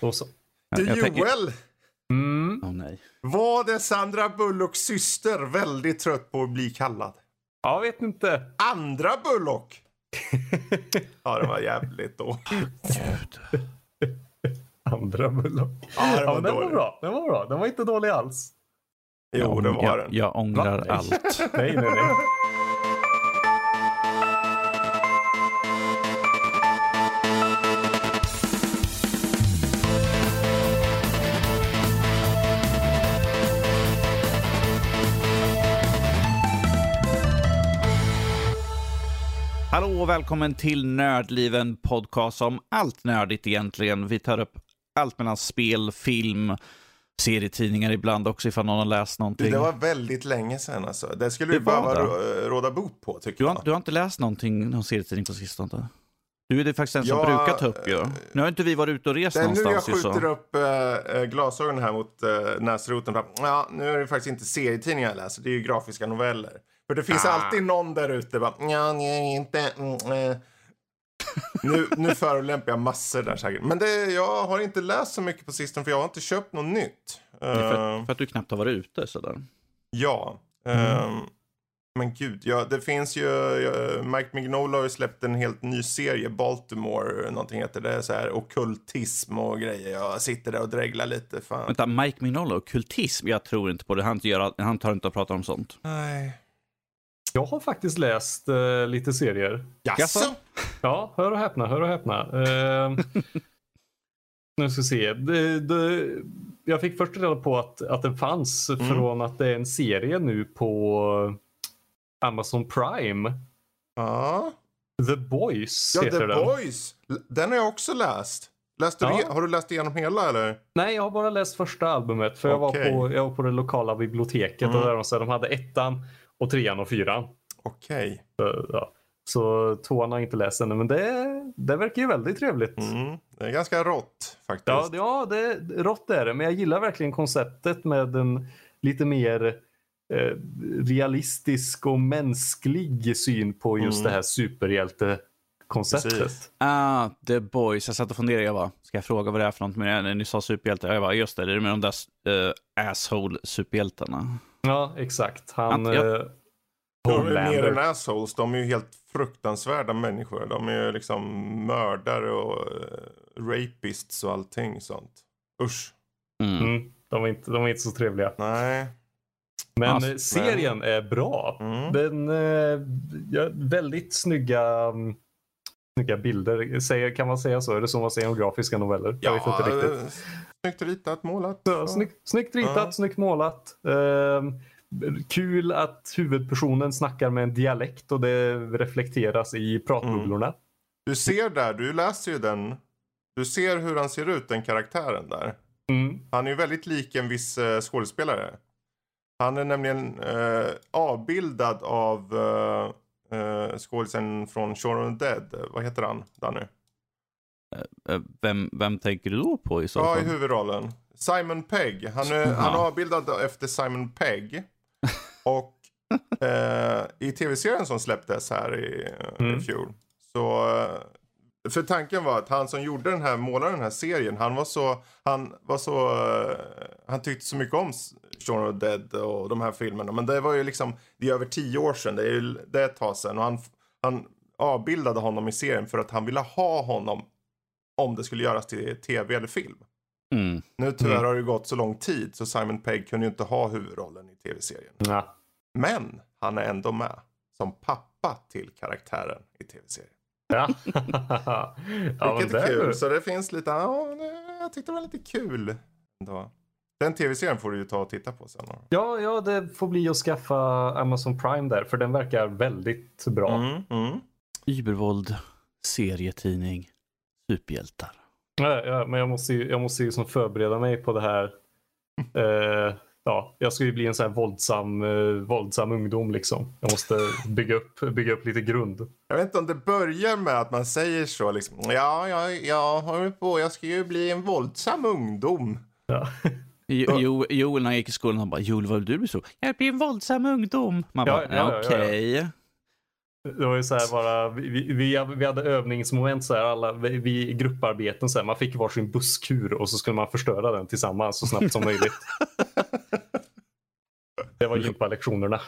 Då så. Du tänker- Joel, Mm. Åh nej. var det Sandra Bullocks syster väldigt trött på att bli kallad? Jag vet inte. Andra Bullock? ja, det var jävligt då. Andra Bullock. Ja, det Ja, var men den var bra. Den var bra. Den var inte dålig alls. Jo, det var jag, den. Jag ångrar Va? Allt. Nej, nej, nej. Hallå och välkommen till Nördliven podcast om allt nördigt egentligen. Vi tar upp allt mellan spel, film, serietidningar ibland också ifall någon har läst någonting. Det var väldigt länge sedan alltså. Det skulle Det vi behöva råda bot på tycker Du har, jag. du har inte läst någonting, någon serietidning på sistone? Du är det faktiskt den som Ja, brukar ta upp ju. eh, Nu har inte vi varit ute och rest Det är nu jag någonstans. ju, skjuter så. upp äh, glasögonen här mot äh, näsroten. Ja, nu är det faktiskt inte serietidningar jag läser, det är ju grafiska noveller. För det finns Ah. alltid någon där ute bara, ja, nej, inte, mm, eh. nu, nu förolämpar jag massor där säkert. Men det, jag har inte läst så mycket på sistone för jag har inte köpt något nytt. För, Eh, för att du knappt har varit ute sådär. Ja. ehm, men gud, ja, det finns ju, ja, Mike Mignola har ju släppt en helt ny serie, Baltimore, någonting heter det, så här ockultism och grejer. Jag sitter där och dreglar lite, fan. Vänta, Mike Mignola och kultism? Jag tror inte på det. Han, gör, han tar inte och pratar om sånt. Nej. Jag har faktiskt läst eh, lite serier. Jaså? Ja, hör och häpna, hör och häpna. Eh, nu ska vi se. Det, det, jag fick först reda på att, att den fanns Mm. från att det är en serie nu på Amazon Prime. Ja. The Boys Ja, heter The den. Boys. L- Den har jag också läst. Läste du, Ja. he- har du läst igenom hela eller? Nej, jag har bara läst första albumet. För jag, var på, jag var på det lokala biblioteket Mm. och där de, så de hade ettan och trean och fyran. Okej. Så, ja. så tvåan har jag inte läst ännu, men det, det verkar ju väldigt trevligt. Mm. Det är ganska rått faktiskt. Ja, det- ja det, rått är det, men jag gillar verkligen konceptet med en lite mer eh, realistisk och mänsklig syn på just Mm. det här superhjältekonceptet. Ah, The Boys. Jag satt och funderade. Jag bara, ska jag fråga vad det är för något? Men när ni sa superhjältar, jag bara, just det, det är med de där uh, asshole-superhjältarna. Ja, exakt. Han... Ja, ja. eh, De är mer än assholes. De är ju helt fruktansvärda människor. De är ju liksom mördare och uh, rapists och allting sånt. Usch. Mm. Mm, de, är inte, de är inte så trevliga. Nej. Men Alltså, eh, serien är bra. Mm. Den eh, ja, väldigt snygga, mm, snygga bilder. Säger, kan man säga så? Är det så man säger om grafiska noveller? jag vet inte riktigt. Snyggt ritat, målat. Ja, snyggt, snyggt ritat, Ja. snyggt målat. Ehm, kul att huvudpersonen snackar med en dialekt och det reflekteras i pratbubblorna. Du ser där, du läser ju den. Du ser hur han ser ut, den karaktären där. Mm. Han är ju väldigt lik en viss eh, skådespelare. Han är nämligen eh, avbildad av eh, eh, skådisen från Shaun of the Dead. Vad heter han, Danny? Eh, Vem, vem tänker du då på i så Ja, fall? i huvudrollen. Simon Pegg. Han är, Ja. han är avbildad efter Simon Pegg. Och eh, i tv-serien som släpptes här i, eh, i Mm. fjol. Så, eh, för tanken var att han som gjorde den här, målade den här serien, han var så, han var så, eh, han tyckte så mycket om Shaun of the Dead och de här filmerna. Men det var ju liksom, det är över tio år sedan, det är ju det är ett tag sedan. Och han, han avbildade honom i serien för att han ville ha honom om det skulle göras till tv eller film. Mm. Nu tyvärr Mm. har det gått så lång tid så Simon Pegg kunde ju inte ha huvudrollen i tv-serien. Ja. Men han är ändå med som pappa till karaktären i tv-serien. Ja. ja, Vilket är det kul. Så det finns lite, ja, jag tyckte det var lite kul. Ändå. Den tv-serien får du ju ta och titta på sen. Ja, ja, det får bli att skaffa Amazon Prime där, för den verkar väldigt bra. Mm, mm. Übervåld, serietidning, superhjältar. Ja, ja, men jag måste ju, jag måste ju som förbereda mig på det här. Eh, ja, jag ska ju bli en sån här våldsam, eh, våldsam ungdom liksom. Jag måste bygga upp, bygga upp lite grund. Jag vet inte om det börjar med att man säger så liksom. Ja, ja, jag håller på, jag ska ju bli en våldsam ungdom. Ja. Jo, jo, Joel när jag gick i skolan, han bara, Joel vad vill du bli så? Jag blir en våldsam ungdom. Man Ja, bara, ja, ja, ja, ja. Det var ju så här bara, vi, vi, vi hade övningsmoment så här, alla, vi, vi i grupparbeten så här, man fick varsin busskur och så skulle man förstöra den tillsammans så snabbt som möjligt. Det var gympalektionerna.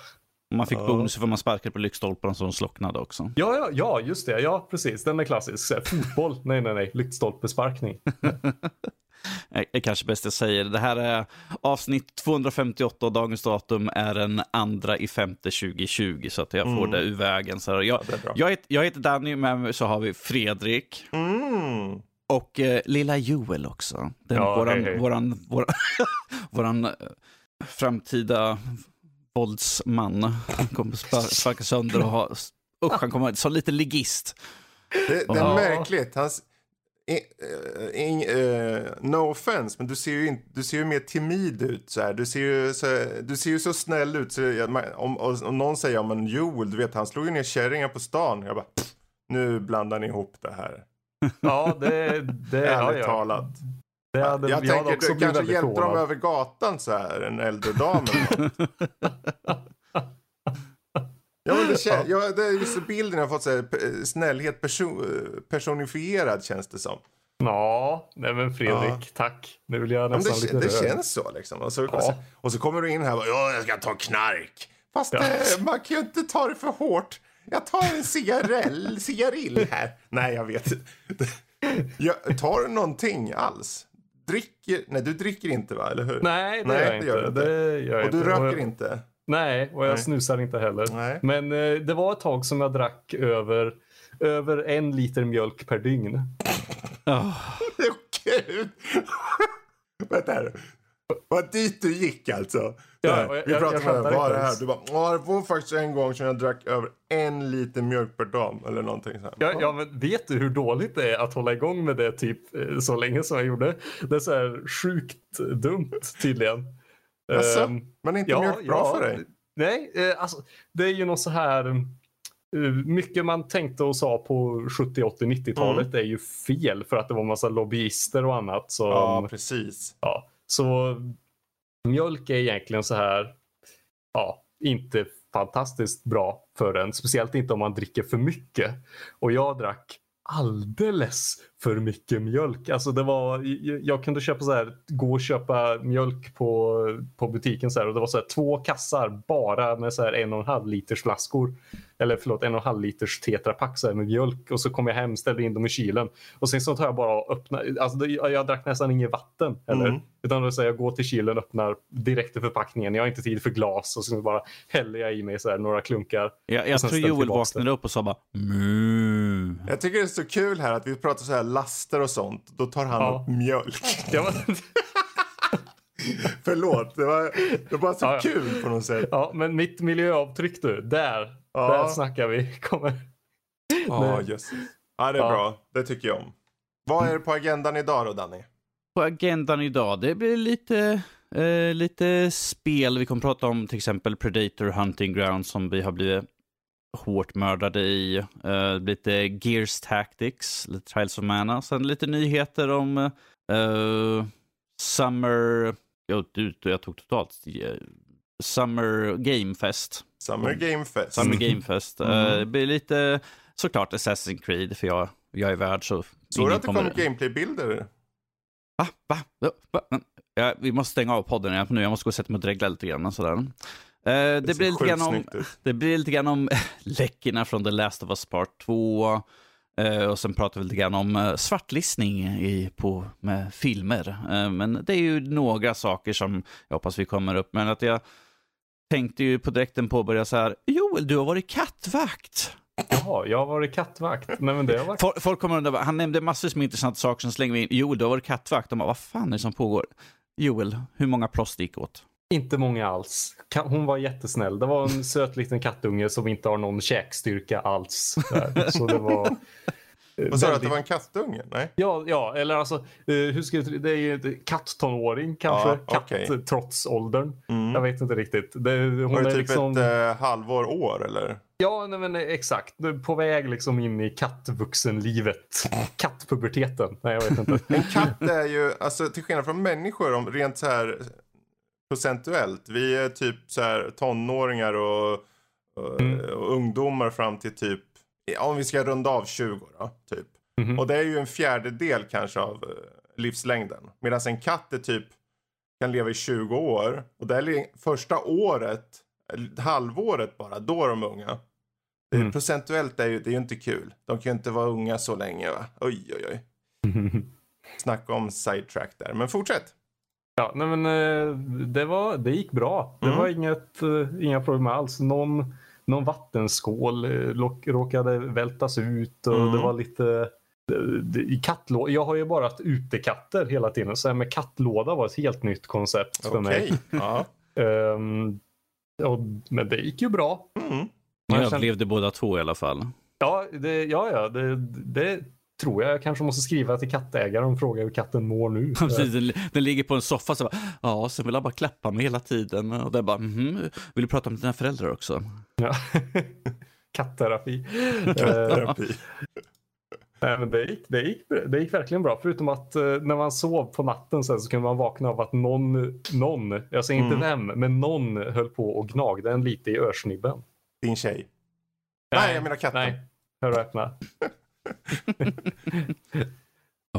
Man fick bonus får man sparka på lyktstolparna så de slocknade också. Ja, ja, ja, just det. Ja, precis. Den är klassisk. Så här, fotboll. Nej, nej, nej. Lyktstolpesparkning. är är kanske bäst jag säger. Det här är avsnitt 258 och dagens datum är den andra i femte 2020 så att jag får Mm. det ur vägen. Så jag, Ja, jag, heter, jag heter Danny, men så har vi Fredrik Mm. och eh, lilla Joel också. Den, Ja, våran, hej, hej. våran, våran, våran eh, framtida våldsman Han kommer spar, sparka sönder och ha... Usch, han kommer som lite ligist. Det, det är Ja. märkligt. Eh, in, eh, no offense, men du ser ju, in, du ser ju mer timid ut. Så här. Du, ser ju så, du ser ju så snäll ut. Så jag, om, om, någon säger ja, men Joel, du vet han slog ju ner kärringar på stan. Jag bara, pff, nu blandar ni ihop det här. Ja, det... det ja, Ärligt ja. talat. Det hade, jag jag hade tänker, också du kanske hjälpte dem över gatan så här, en äldre dam eller något. Ja, men det, ja. det är just bilden jag har fått, så här, snällhet perso- personifierad känns det som. Ja, nej men Fredrik, Ja. tack. Nu vill jag Ja, nästan det, lite det röd. känns så liksom. Och så, Ja. och, så, och så kommer du in här och bara, ja, jag ska ta knark. Fast Ja. eh, man kan ju inte ta det för hårt. Jag tar en cigarell, cigarill här. Nej, jag vet inte. Jag, tar du någonting alls? Dricker? Nej, du dricker inte va, eller hur? Nej, det Nej, gör jag det inte. gör. Det gör och du inte. röker inte? Nej, och jag Nej. snusar inte heller. Nej. Men eh, det var ett tag som jag drack över, över en liter mjölk per dygn. Oh, Gud! Vänta här. Vad dit du gick alltså? Ja, jag- Vi jag- pratade jag om det. Vad här? Du bara, ja det var faktiskt en gång som jag drack över en liter mjölk per dag. Eller någonting så. Ja, ja, men vet du hur dåligt det är att hålla igång med det typ eh, så länge som jag gjorde? Det är så här sjukt dumt tydligen. Jaså? Ehm, Men inte mjölk bra för dig? Nej, eh, alltså, det är ju något så här... eh, mycket man tänkte och sa på 70, 80, 90-talet Mm. är ju fel för att det var massa lobbyister och annat. Som, Ja, precis. Ja, så mjölk är egentligen så här, ja, inte fantastiskt bra för en. Speciellt inte om man dricker för mycket. Och jag drack alldeles för mycket mjölk. Alltså det var, jag, jag kunde köpa så här, gå och köpa mjölk på, på butiken så här, och det var så här, två kassar bara med så här en och en halv liters flaskor. Eller förlåt, en och en halv liters tetrapack så här, med mjölk och så kom jag hem, ställde in dem i kylen. Och sen så tar jag bara och öppnar, alltså jag, jag drack nästan inget vatten heller. Mm. Utan det så här, jag går till kylen, öppnar direkt i förpackningen, jag har inte tid för glas och så bara häller jag i mig så här, några klunkar. jag jag Och tror Joel vaknade upp och sa bara mu. Jag tycker det är så kul här att vi pratar så här laster och sånt. Då tar han Ja. upp mjölk. Förlåt, det var, det var så ja. kul på något sätt. ja, men mitt miljöavtryck du, där, Ja. där snackar vi. Kommer. Ja, Nej. jösses. Ja, det är Ja. bra. Det tycker jag om. Vad är det på agendan idag då, Danny? På agendan idag, det blir lite, eh, lite spel. Vi kommer prata om till exempel Predator Hunting Ground som vi har blivit hårt mördade i. Eh, lite Gears Tactics, lite Trials of Mana. Sen lite nyheter om eh, Summer... Jo, du, jag tog totalt. eh, Summer Game Fest. Summer Game Fest. Summer Game Fest. Mm. Eh, det blir lite såklart Assassin's Creed för jag, jag är värd så... Såg du att det kommer- kom gameplaybilder? Va? Va? Va? Va? Ja, vi måste stänga av podden igen nu. Jag måste gå och sätta mig och dregla lite grann. och Sådär. Eh, det, ser blir lite om, det blir lite grann om läckorna från The Last of Us Part 2. Eh, och sen pratar vi lite grann om eh, svartlistning i, på, med filmer. Eh, men det är ju några saker som jag hoppas vi kommer upp. Men att jag tänkte ju på direkten påbörja så här. Joel, du har varit kattvakt. Jaha, jag har varit kattvakt. Nej, men det har varit... Folk, folk kommer undra, han nämnde massor med intressanta saker, sen slänger vi in, Joel, du har varit kattvakt. De bara, vad fan är det som pågår? Joel, hur många plåster gick åt? Inte många alls. Hon var jättesnäll. Det var en söt liten kattunge som inte har någon käkstyrka alls. Så det var... eh, Vad sa du, att det var en kattunge? Nej? Ja, ja, eller alltså, eh, hur ska jag, det är ju ett katttonåring kanske. Ja, Katt okej. trots åldern. Mm. Jag vet inte riktigt. Det, hon Var det är typ liksom, ett eh, halvår, år eller? Ja, nej, men exakt. Du är På väg liksom in i kattvuxenlivet. Kattpuberteten. Nej, jag vet inte. En katt är ju, alltså till skillnad från människor, om rent så här procentuellt. Vi är typ så här tonåringar och, Och, Mm. och ungdomar fram till typ, om vi ska runda av 20 då, typ. Mhm. Och det är ju en fjärdedel kanske av eh, livslängden. Medan en katt är typ, kan leva i 20 år. Och det är första året, eller halvåret bara, då är de unga. Mm. Procentuellt är ju, det är ju inte kul. De kan ju inte vara unga så länge va. Oj oj oj. Snacka om sidetrack där. Men fortsätt. Ja, nej men eh, det, var, det gick bra. Det Mm. var inget, eh, inga problem alls. Någon, någon vattenskål eh, råkade vältas ut och Mm. det var lite det- i kattlå- Jag har ju bara haft utekatter hela tiden så här med kattlåda var ett helt nytt koncept för mig. Okej. Ja. Ehm, och, men det gick ju bra. Mm. Ni överlevde båda två i alla fall. Ja, det, ja, ja det, det tror jag. Jag kanske måste skriva till kattägaren och fråga hur katten mår nu. Precis, den, den ligger på en soffa så bara, ja, sen vill jag bara klappa mig hela tiden. Och det bara, mhm, vill du prata med dina föräldrar också? Ja. Katterapi. Eh, Terapi. Nej, men det, gick, det, gick, det gick verkligen bra. Förutom att eh, när man sov på natten sen så kunde man vakna av att någon, någon jag säger inte Mm. vem, men någon höll på och gnagde en lite i örsnibben. Din tjej. Nej, jag menar katten. Nej, hör och öppna.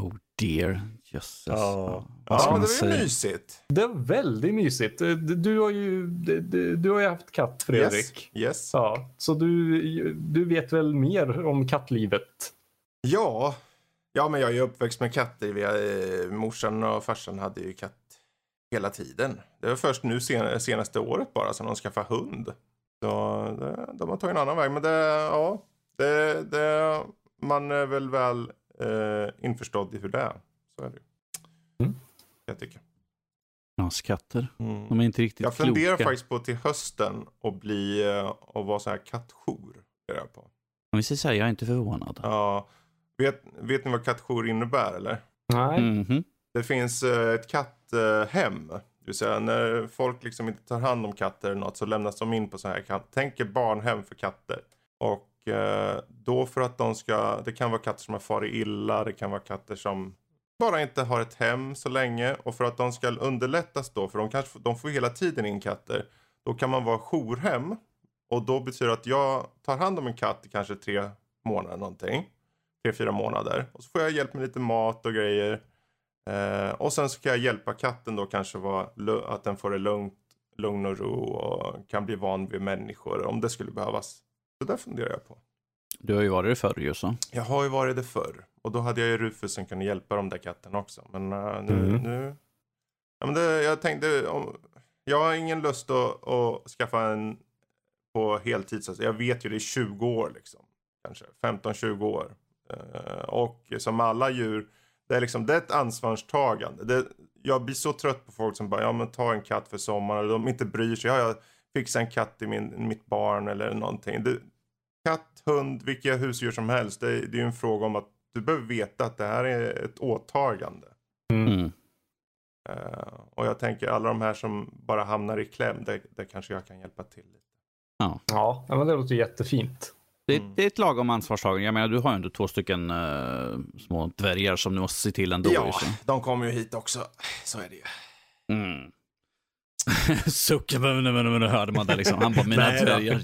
Oh dear, jösses. Ja, ja det var ju säga? mysigt. Det var väldigt mysigt. Eh, Du har ju, du, har ju haft katt Fredrik. Yes. yes. Ja, så du, du vet väl mer om kattlivet? Ja. ja, men jag är ju uppväxt med katter. Vi, eh, morsan och farsan hade ju katt hela tiden. Det var först nu sen, senaste året bara som de skaffade hund. Så det, de har tagit en annan väg. Men det, ja, det, det, man är väl väl eh, införstådd i hur det är. Så är det ju. Mm. Jag tycker. Katter. Mm. De är inte riktigt Jag funderar kloka. faktiskt på till hösten att bli eh, och vara så här kattjour. jag på. Om vi säger så här, jag är inte förvånad. Ja, vet, vet ni vad kattjour innebär eller? Nej. Mhm. Det finns eh, ett katthem. Det vill säga när folk liksom inte tar hand om katter eller något så lämnas de in på så här katt. Tänk er barnhem för katter. Och eh, Eh, då för att de ska, det kan vara katter som har farit illa, det kan vara katter som bara inte har ett hem så länge. Och för att de ska underlättas då, för de, kanske, de får hela tiden in katter. Då kan man vara jourhem. Och då betyder det att jag tar hand om en katt i kanske tre månader någonting. Tre, fyra månader. Och så får jag hjälp med lite mat och grejer. Eh, och sen så kan jag hjälpa katten då kanske vara, att den får det lugnt, lugn och ro och kan bli van vid människor om det skulle behövas. Så där funderar jag på. Du har ju varit det förr ju så. Jag har ju varit det förr och då hade jag ju Rufus som kunde hjälpa de där katterna också. Men eh, nu, Mm. nu... Ja, men det, jag tänkte, om, jag har ingen lust att, att skaffa en på heltid. Så jag vet ju det är 20 år liksom. Kanske 15-20 år. Eh, och som alla djur, det är liksom det är ett ansvarstagande. Det, jag blir så trött på folk som bara, ja men ta en katt för sommaren. Eller de inte bryr sig. Ja, jag fixar en katt i min, mitt barn eller någonting. Det, katt, hund, vilka husdjur som helst. Det, det är ju en fråga om att du behöver veta att det här är ett åtagande. Mm. Eh, och jag tänker alla de här som bara hamnar i kläm, det, det kanske jag kan hjälpa till. lite. Ja, ja, men det låter jättefint. Det, Mm. det är ett lagom ansvarstagande. Jag menar, du har ju ändå två stycken eh, små dvärgar som du måste se till ändå. Ja, de kommer ju hit också. Så är det ju. Mm. Sucken, men, men, men, hörde man det liksom. Han bara, mina Nej dvärgar.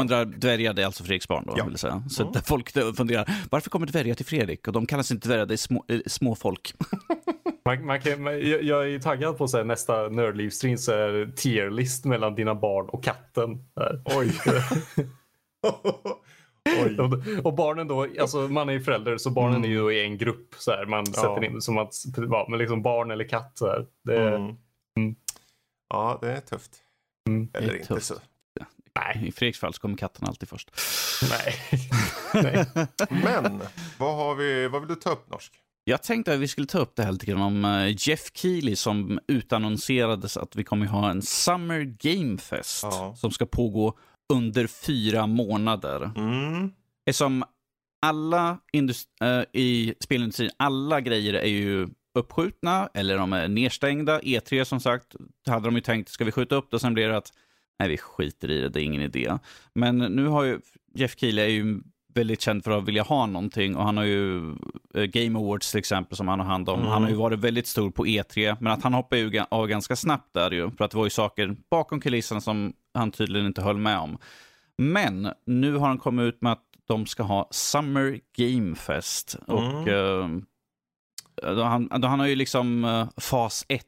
Undrar, dvärgar det är alltså Fredriks barn då, Ja. vill säga. Så Mm. där folk funderar, varför kommer dvärgar till Fredrik? Och de kallas inte dvärgar, det är små, eh, små folk. Man, man kan, man, jag, jag är taggad på så här, nästa nördlivstream så är tierlist mellan dina barn och katten. Där. Oj. Oj. Och, och barnen då, alltså man är ju förälder så barnen Mm. är ju då i en grupp så här, man sätter in som att, ja, men liksom barn eller katt så här. Det, Mm. Ja, det är tufft. Mm. Eller är inte tufft. så. I Fredriks fall så kommer katten alltid först. Nej. Nej. Men, vad, har vi, vad vill du ta upp norsk? Jag tänkte att vi skulle ta upp det här lite grann om eh, Jeff Keely som utannonserades att vi kommer ha en Summer Game Fest Ja. som ska pågå under fyra månader. Mm. Eftersom alla indust- eh, i spelindustrin, alla grejer är ju uppskjutna eller de är nedstängda. E3 som sagt, hade de ju tänkt, ska vi skjuta upp det? Sen blir det att, nej vi skiter i det, det är ingen idé. Men nu har ju, Jeff Keely är ju väldigt känd för att vilja ha någonting och han har ju eh, Game Awards till exempel som han har hand om. Mm. Han har ju varit väldigt stor på E3, men att han hoppade ju av ganska snabbt där ju. För att det var ju saker bakom kulisserna som han tydligen inte höll med om. Men nu har han kommit ut med att de ska ha Summer Game Fest. Och eh, då han, då han har ju liksom eh, fas 1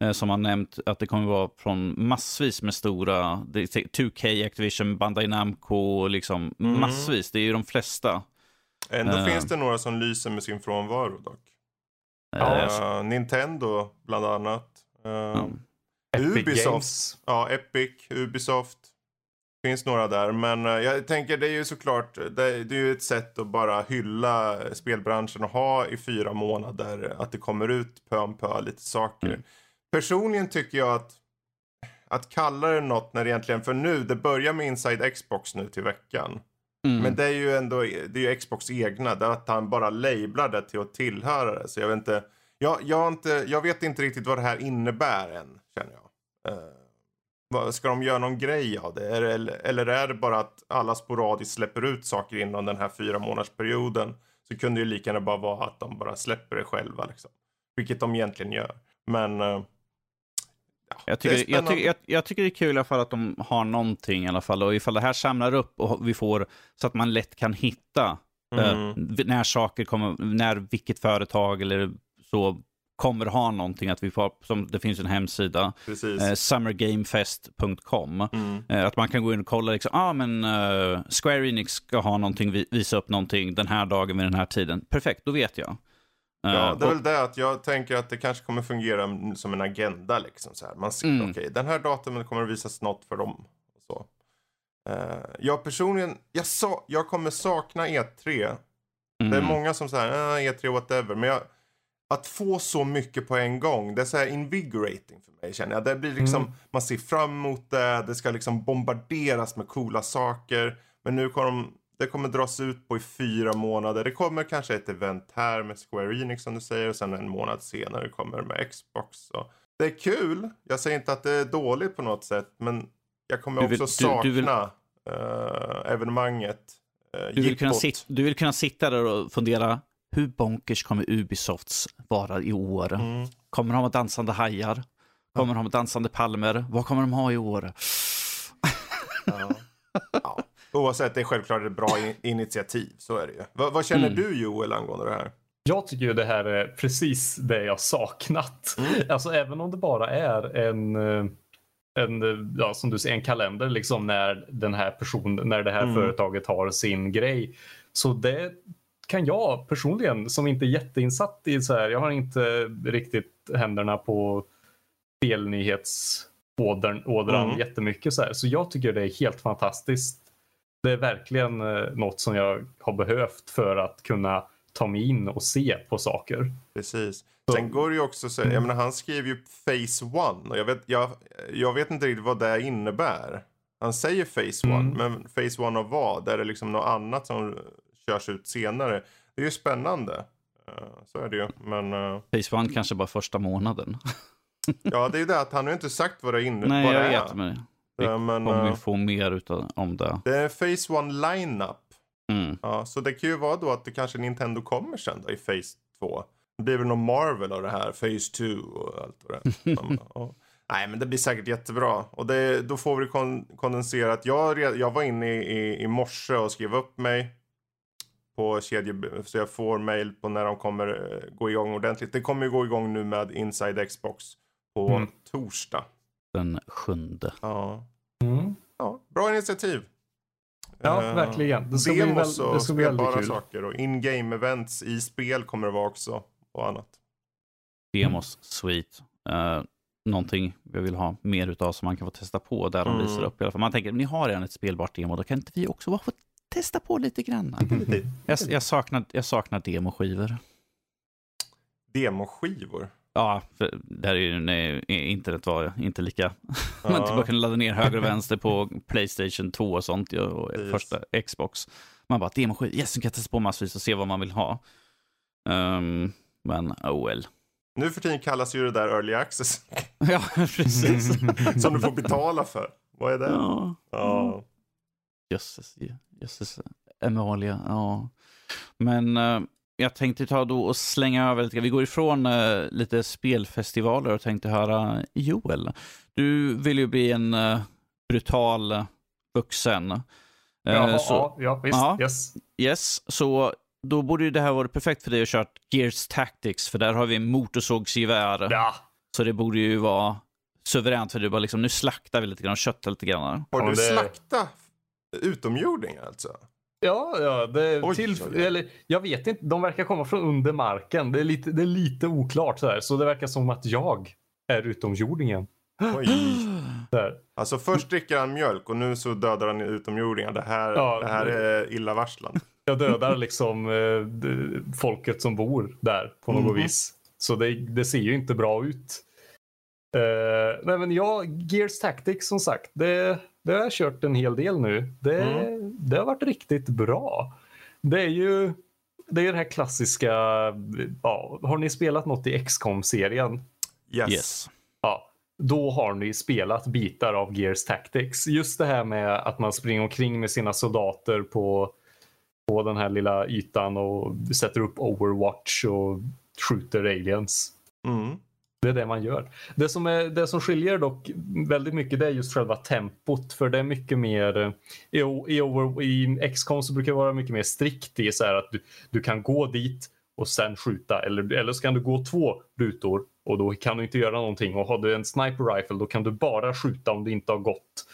eh, som han nämnt att det kommer vara från massvis med stora, det är 2K, Activision, Bandai Namco, liksom Mm. massvis. Det är ju de flesta. Ändå Eh. finns det några som lyser med sin frånvaro dock. Eh, Eh, Nintendo bland annat. Epic Ubisoft. Games. Ja, Epic, Ubisoft. Finns några där. Men eh, jag tänker det är ju såklart, det, det är ju ett sätt att bara hylla spelbranschen och ha i fyra månader att det kommer ut pö om pö lite saker. Mm. Personligen tycker jag att att kalla det något när det egentligen, för nu, det börjar med Inside Xbox nu till veckan. Mm. Men det är ju ändå, det är ju Xbox egna, det är att han bara lablar det till att tillhöra det. Så jag vet inte, jag, jag, har inte, jag vet inte riktigt vad det här innebär än, känner jag. Vad, ska de göra någon grej av det? Eller, eller är det bara att alla sporadiskt släpper ut saker inom den här fyra månadersperioden? Så kunde det ju lika gärna bara vara att de bara släpper det själva liksom. Vilket de egentligen gör. Men... eh, ja, Jag tycker, jag, tycker, jag, jag tycker det är kul i alla fall att de har någonting i alla fall. Och ifall det här samlar upp och vi får så att man lätt kan hitta eh, Mm. när saker kommer, när vilket företag eller så kommer ha någonting. Att vi får, som det finns en hemsida, eh, summergamefest.com. Mm. Eh, Att man kan gå in och kolla, liksom, ah, men eh, Square Enix ska ha någonting, vi- visa upp någonting den här dagen vid den här tiden. Perfekt, då vet jag. Eh, Ja, det är väl det att jag tänker att det kanske kommer fungera som en agenda liksom så här. Man ser, Mm. okej, den här datumet kommer att visas något för dem. Och så. Eh, jag personligen, jag, sa, jag kommer sakna E3. mm. Det är många som säger ah, E3 whatever, men jag, att få så mycket på en gång, det är så invigorating för mig känner jag. Det blir liksom, Mm. man ser fram emot det, det ska liksom bombarderas med coola saker. Men nu kommer de, det kommer dras ut på i fyra månader. Det kommer kanske ett event här med Square Enix som du säger och sen en månad senare kommer det med Xbox. Så. Det är kul, jag säger inte att det är dåligt på något sätt, men jag kommer Du vill- också du- sakna du vill- eh, evenemanget. eh, Du vill, kunna sit, du vill kunna sitta där och fundera, hur bonkers kommer Ubisofts vara i år? Mm. Kommer de ha dansande hajar? Kommer de ha dansande palmer? Vad kommer de ha i år? Ja. ja. Oavsett, det är självklart ett bra in- initiativ. Så är det ju. Va, vad känner Mm. du Joel angående det här? Jag tycker ju det här är precis det jag saknat. Mm. Alltså även om det bara är en, eh, en, ja, som du säger, en kalender liksom när den här personen, när det här Mm. företaget har sin grej. Så det kan jag personligen som inte är jätteinsatt i så här, jag har inte riktigt händerna på spelnyhetsådran ådran Mm. jättemycket så här. Så jag tycker det är helt fantastiskt. Det är verkligen eh, något som jag har behövt för att kunna ta mig in och se på saker. Precis. Så- Sen går det ju också så, jag Mm. menar han skriver ju Phase One och jag vet, jag, jag vet inte riktigt vad det innebär. Han säger Phase One, Mm. men Phase One av vad? Är det liksom något annat som körs ut senare? Det är ju spännande. Eh, Så är det ju. Men eh, Phase One kanske bara första månaden. ja, det är ju det att han har ju inte sagt vad det innebär. Nej, vad jag vet. Men vi Eh, men, kommer vi få mer utav, om det. det är Phase One lineup. Mm. Ja, så det kan ju vara då att det kanske Nintendo kommer sen då i Phase 2. Det blir väl någon Marvel av det här, Phase 2 och allt vad det är. Nej, men det blir säkert jättebra. Och det, då får vi kon kondenserat. Jag, jag var inne i, i, i morse och skrev upp mig på kedje, så jag får mail på när de kommer eh, gå igång ordentligt. Det kommer ju gå igång nu med Inside Xbox på Mm. torsdag. Den sjunde. Ja. Mm. ja, bra initiativ. Ja, Eh, verkligen. Det ska bli väl- och det ska bli väldigt spelbara kul. saker och in-game events i spel kommer det vara också och annat. Demos, sweet. Uh, någonting jag vill ha mer utav som man kan få testa på där de Mm. visar upp. I alla fall. Man tänker, ni har redan ett spelbart demo, då kan inte vi också bara få testa på lite grann? Jag, jag, saknar, jag saknar demoskivor. Demoskivor. Ja, för där är ju när internet var inte lika... Man Ja. typ bara kunde ladda ner höger och vänster på Playstation 2 och sånt och Precis. första Xbox. Man bara demoskiv, yes, nu kan jag testa på massvis och se vad man vill ha. Ehm, men oh well. Nu för tiden kallas ju det där early access. ja, precis. som du får betala för. Vad är det? ja, Ja. Jösses. jösses. Emilia, ja. Men uh, jag tänkte ta då och slänga över lite. Vi går ifrån uh, lite spelfestivaler och tänkte höra Joel. Du vill ju bli en uh, brutal vuxen. Jaha, så, ja, ja, visst. Ja, yes. yes. Så då borde ju det här vara perfekt för dig att köra Gears Tactics, för där har vi motorsågsgevär. Ja. Så det borde ju vara suveränt för du bara liksom, nu slaktar vi lite grann och köttar lite grann. Har du det... slaktat utomjordingar alltså? Ja, ja det, oj, till. Eller, jag vet inte. De verkar komma från under marken. Det är lite, det är lite oklart sådär. Så det verkar som att jag är utomjordingen. Oj. Alltså först dricker han mjölk och nu så dödar han utomjordingar. Det här, ja, det här är illavarslande. Jag dödar liksom eh, folket som bor där på något mm. vis. Så det, det, ser ju inte bra ut. Uh, nej men ja, Gears Tactics som sagt. Det, det har jag kört en hel del nu. Det, mm. det har varit riktigt bra. Det är ju det är den här klassiska, ja, har ni spelat något i XCOM serien Yes. yes. Ja, då har ni spelat bitar av Gears Tactics. Just det här med att man springer omkring med sina soldater på, på den här lilla ytan och sätter upp Overwatch och skjuter aliens. Mm. Det är det man gör. Det som, är, det som skiljer dock väldigt mycket det är just själva tempot. För det är mycket mer... Eh, I, i, i XCOM så brukar det vara mycket mer strikt i så här att du, du kan gå dit och sen skjuta. Eller, eller så kan du gå två rutor och då kan du inte göra någonting. Och har du en sniper rifle då kan du bara skjuta om du inte har gått.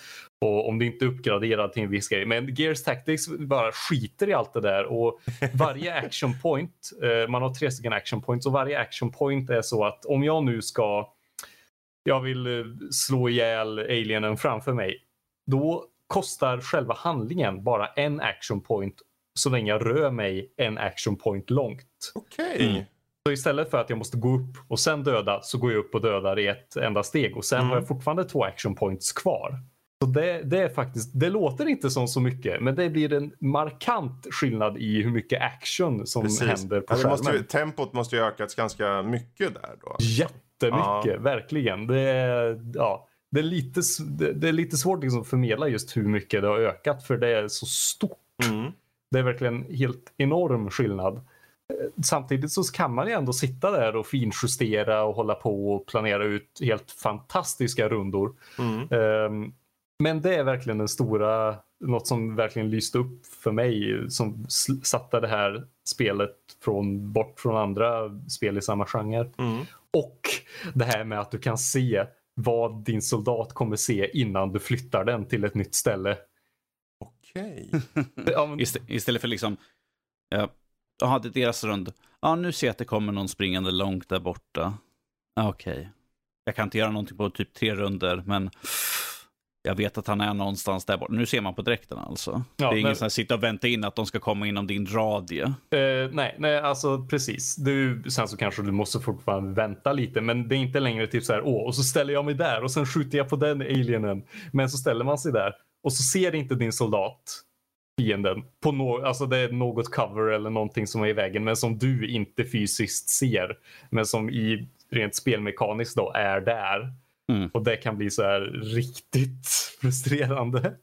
Och om det inte är uppgraderat till en viss grej. Men Gears Tactics bara skiter i allt det där och varje action point, eh, man har tre stycken action points och varje action point är så att om jag nu ska, jag vill eh, slå ihjäl alienen framför mig, då kostar själva handlingen bara en action point så länge jag rör mig en action point långt. Okej. Okay. Mm. Så istället för att jag måste gå upp och sen döda så går jag upp och dödar i ett enda steg och sen mm. har jag fortfarande två action points kvar. Så det, det, är faktiskt, det låter inte som så mycket men det blir en markant skillnad i hur mycket action som Precis. händer på skärmen. Måste ju, tempot måste ju ökats ganska mycket där då. Jättemycket, ja. verkligen. Det är, ja, det, är lite, det, är lite svårt liksom att förmedla just hur mycket det har ökat för det är så stort. Mm. Det är verkligen helt enorm skillnad. Samtidigt så kan man ju ändå sitta där och finjustera och hålla på och planera ut helt fantastiska rundor. Mm. Um, men det är verkligen den stora, något som verkligen lyste upp för mig som satte det här spelet från, bort från andra spel i samma genre. Mm. Och det här med att du kan se vad din soldat kommer se innan du flyttar den till ett nytt ställe. Okej. Okay. Ist istället för liksom, ja, jaha, det är deras rund. Ja, nu ser jag att det kommer någon springande långt där borta. Okej. Okay. Jag kan inte göra någonting på typ tre runder, men jag vet att han är någonstans där borta. Nu ser man på dräkten alltså. Ja, det är ingen som sitter och väntar in att de ska komma inom din radie. Uh, nej, nej, alltså precis. Du, sen så kanske du måste fortfarande vänta lite, men det är inte längre typ så här, åh, och så ställer jag mig där och sen skjuter jag på den alienen. Men så ställer man sig där och så ser inte din soldat fienden. På no alltså det är något cover eller någonting som är i vägen, men som du inte fysiskt ser. Men som i rent spelmekaniskt då är där. Mm. Och det kan bli så här riktigt frustrerande.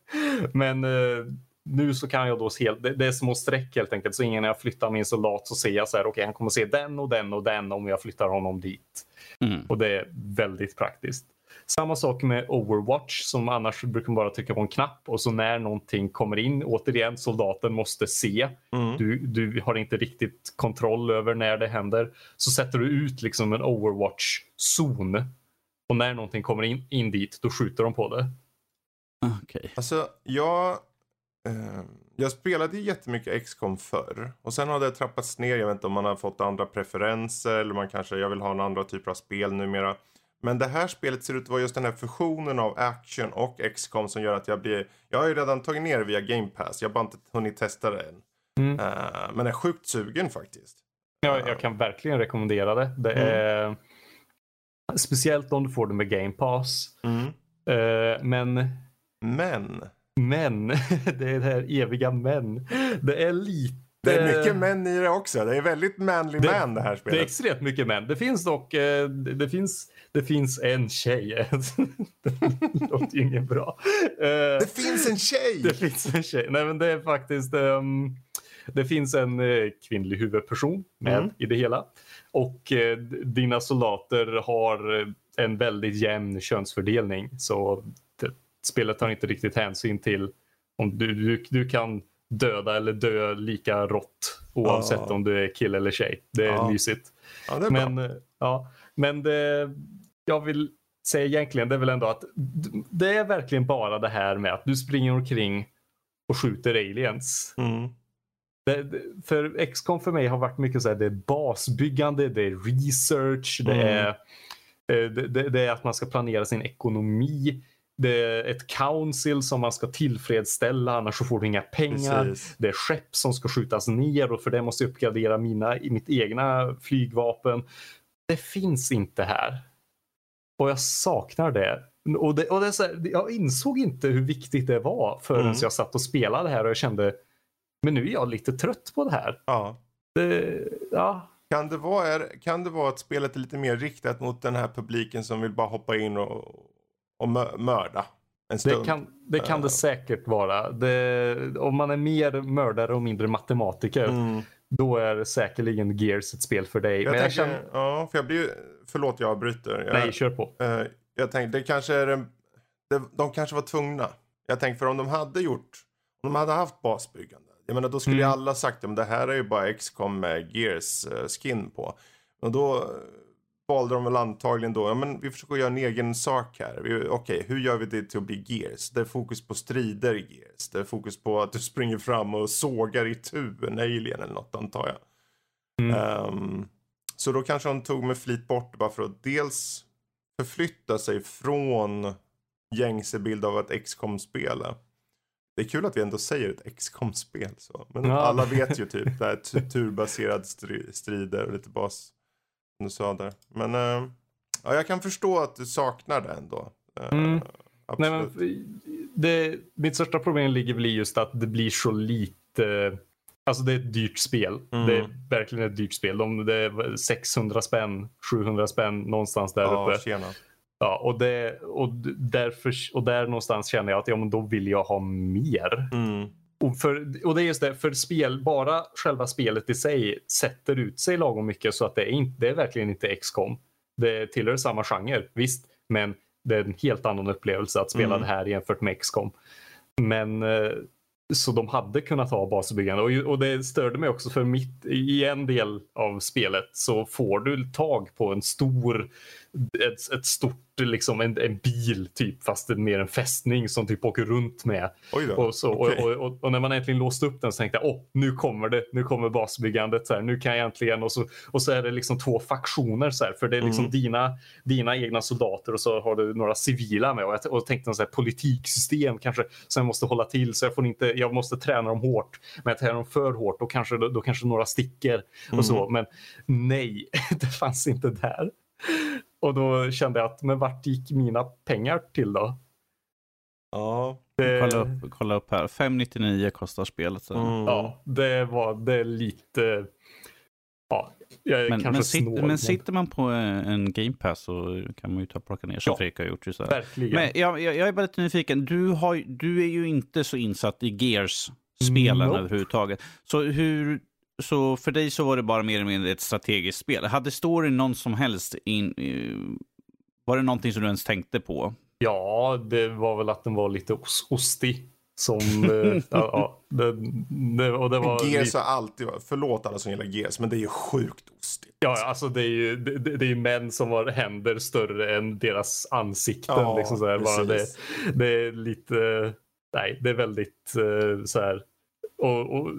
Men eh, nu så kan jag då se, det, det är små streck helt enkelt. Så innan jag flyttar min soldat så ser jag så här, okej okay, han kommer se den och den och den om jag flyttar honom dit. Mm. Och det är väldigt praktiskt. Samma sak med Overwatch som annars brukar man bara trycka på en knapp och så när någonting kommer in, återigen soldaten måste se. Mm. Du, du har inte riktigt kontroll över när det händer. Så sätter du ut liksom en Overwatch-zon och när någonting kommer in, in dit, då skjuter de på det. Okay. Alltså, jag... Eh, jag spelade ju jättemycket XCOM förr. Och sen har det trappats ner. Jag vet inte om man har fått andra preferenser. Eller man kanske, jag vill ha en andra typer av spel numera. Men det här spelet ser ut att vara just den här fusionen av action och XCOM som gör att jag blir... Jag har ju redan tagit ner det via Game Pass. Jag har bara inte hunnit testa det än. Mm. Uh, men är sjukt sugen faktiskt. Ja, jag kan verkligen rekommendera det. Det mm. Speciellt om du får det med Game Pass. Mm. Uh, men... Men? Men, det är det här eviga men. Det är lite Det är mycket män i det också. Det är väldigt manly det, man det här spelet. Det är extremt mycket män. Det finns dock, eh, det, finns, det finns en tjej. det låter ju inget bra. Eh, det finns en tjej! Det finns en tjej. Nej men det är faktiskt, um, det finns en kvinnlig huvudperson med mm. i det hela. Och uh, dina soldater har en väldigt jämn könsfördelning. Så det, spelet tar inte riktigt hänsyn till om du, du, du kan döda eller dö lika rått oavsett ja. om du är kille eller tjej. Det är ja. mysigt. Ja, det är men, bra. ja, men det jag vill säga egentligen det är väl ändå att det är verkligen bara det här med att du springer omkring och skjuter aliens. Mm. Det, det, för XCOM för mig har varit mycket så här, det är basbyggande, det är research, det, mm. är, eh, det, det, är att man ska planera sin ekonomi. Det är ett council som man ska tillfredsställa annars så får du inga pengar. Precis. Det är skepp som ska skjutas ner och för det måste jag uppgradera mina, mitt egna flygvapen. Det finns inte här. Och jag saknar det. Och, det, och det så här, jag insåg inte hur viktigt det var förrän mm. jag satt och spelade här och jag kände men nu är jag lite trött på det här. Ja. Det, ja. Kan, det vara, kan det vara att spelet är lite mer riktat mot den här publiken som vill bara hoppa in och, och mörda? En stund. Det kan det, kan det säkert vara. Det, om man är mer mördare och mindre matematiker mm. då är säkerligen Gears ett spel för dig. Jag, tänker, jag känner... ja, för jag blir, förlåt jag avbryter. Jag, Nej, kör på. Uh, jag tänkte det kanske är en, det, de kanske var tvungna. Jag tänkte för om de hade gjort, om de hade haft basbyggande. Jag menar då skulle mm. ju alla sagt att det här är ju bara XCOM med Gears uh, skin på. Och då valde de väl antagligen då, ja men vi försöker göra en egen sak här. Okej, okay, hur gör vi det till att bli Gears? Det är fokus på strider i Gears. Det är fokus på att du springer fram och sågar i tu en alien eller något antar jag. Mm. Um, så då kanske de tog med flit bort bara för att dels förflytta sig från gängse bild av ett XCOM-spel. Det är kul att vi ändå säger ett XCOM-spel så. Men ja. alla vet ju typ det här turbaserad strider och lite bas du sa där. Men äh, ja, jag kan förstå att du saknar det ändå. Äh, mm. Nej, men det, mitt största problem ligger väl i just att det blir så lite Alltså det är ett dyrt spel. Mm. Det är verkligen ett dyrt spel. De, det är 600 spänn, 700 spänn någonstans där ja, uppe. Tjena. Ja, och, det, och, därför, och där någonstans känner jag att ja, men då vill jag ha mer. Mm. Och, för, och det är just det, för spel, bara själva spelet i sig sätter ut sig lagom mycket så att det är, inte, det är verkligen inte XCOM. Det tillhör samma genre, visst, men det är en helt annan upplevelse att spela mm. det här jämfört med XCOM. Men eh, så de hade kunnat ha basbyggande och, och det störde mig också för mitt, i en del av spelet så får du tag på en stor ett, ett stort, liksom en, en, bil typ fast det är mer en fästning som typ åker runt med. Och, så, okay. och, och, och, när man äntligen låste upp den så tänkte jag åh nu kommer det, nu kommer basbyggandet så här, nu kan jag äntligen och så, och så är det liksom två faktioner så här, för det är liksom mm. dina, dina egna soldater och så har du några civila med och jag och tänkte så här, politiksystem kanske som jag måste hålla till så jag får inte, jag måste träna dem hårt men jag tränar dem för hårt då kanske, då, då kanske några sticker och mm. så men nej, det fanns inte där. Och då kände jag att, men vart gick mina pengar till då? Ja. Det... Kolla, upp, kolla upp här, 599 kostar spelet. Mm. Ja, det var det lite... Ja, jag men, kanske men, snål, men, men sitter man på en game pass så kan man ju ta och plocka ner som ja, Fredrik har gjort. Så Verkligen. Men jag, jag, jag är bara lite nyfiken. Du, har, du är ju inte så insatt i Gears-spelen nope. överhuvudtaget. Så hur så för dig så var det bara mer eller mindre ett strategiskt spel. Hade storyn någon som helst in, var det någonting som du ens tänkte på? Ja, det var väl att den var lite os ostig. Som, eh, ja, det, det, och det var Gears har alltid varit, förlåt alla som gillar Gears, men det är ju sjukt ostigt. Ja, alltså det är ju det, det är män som har händer större än deras ansikten. Ja, liksom så här, bara det, det är lite, nej, det är väldigt uh, så här. Och, och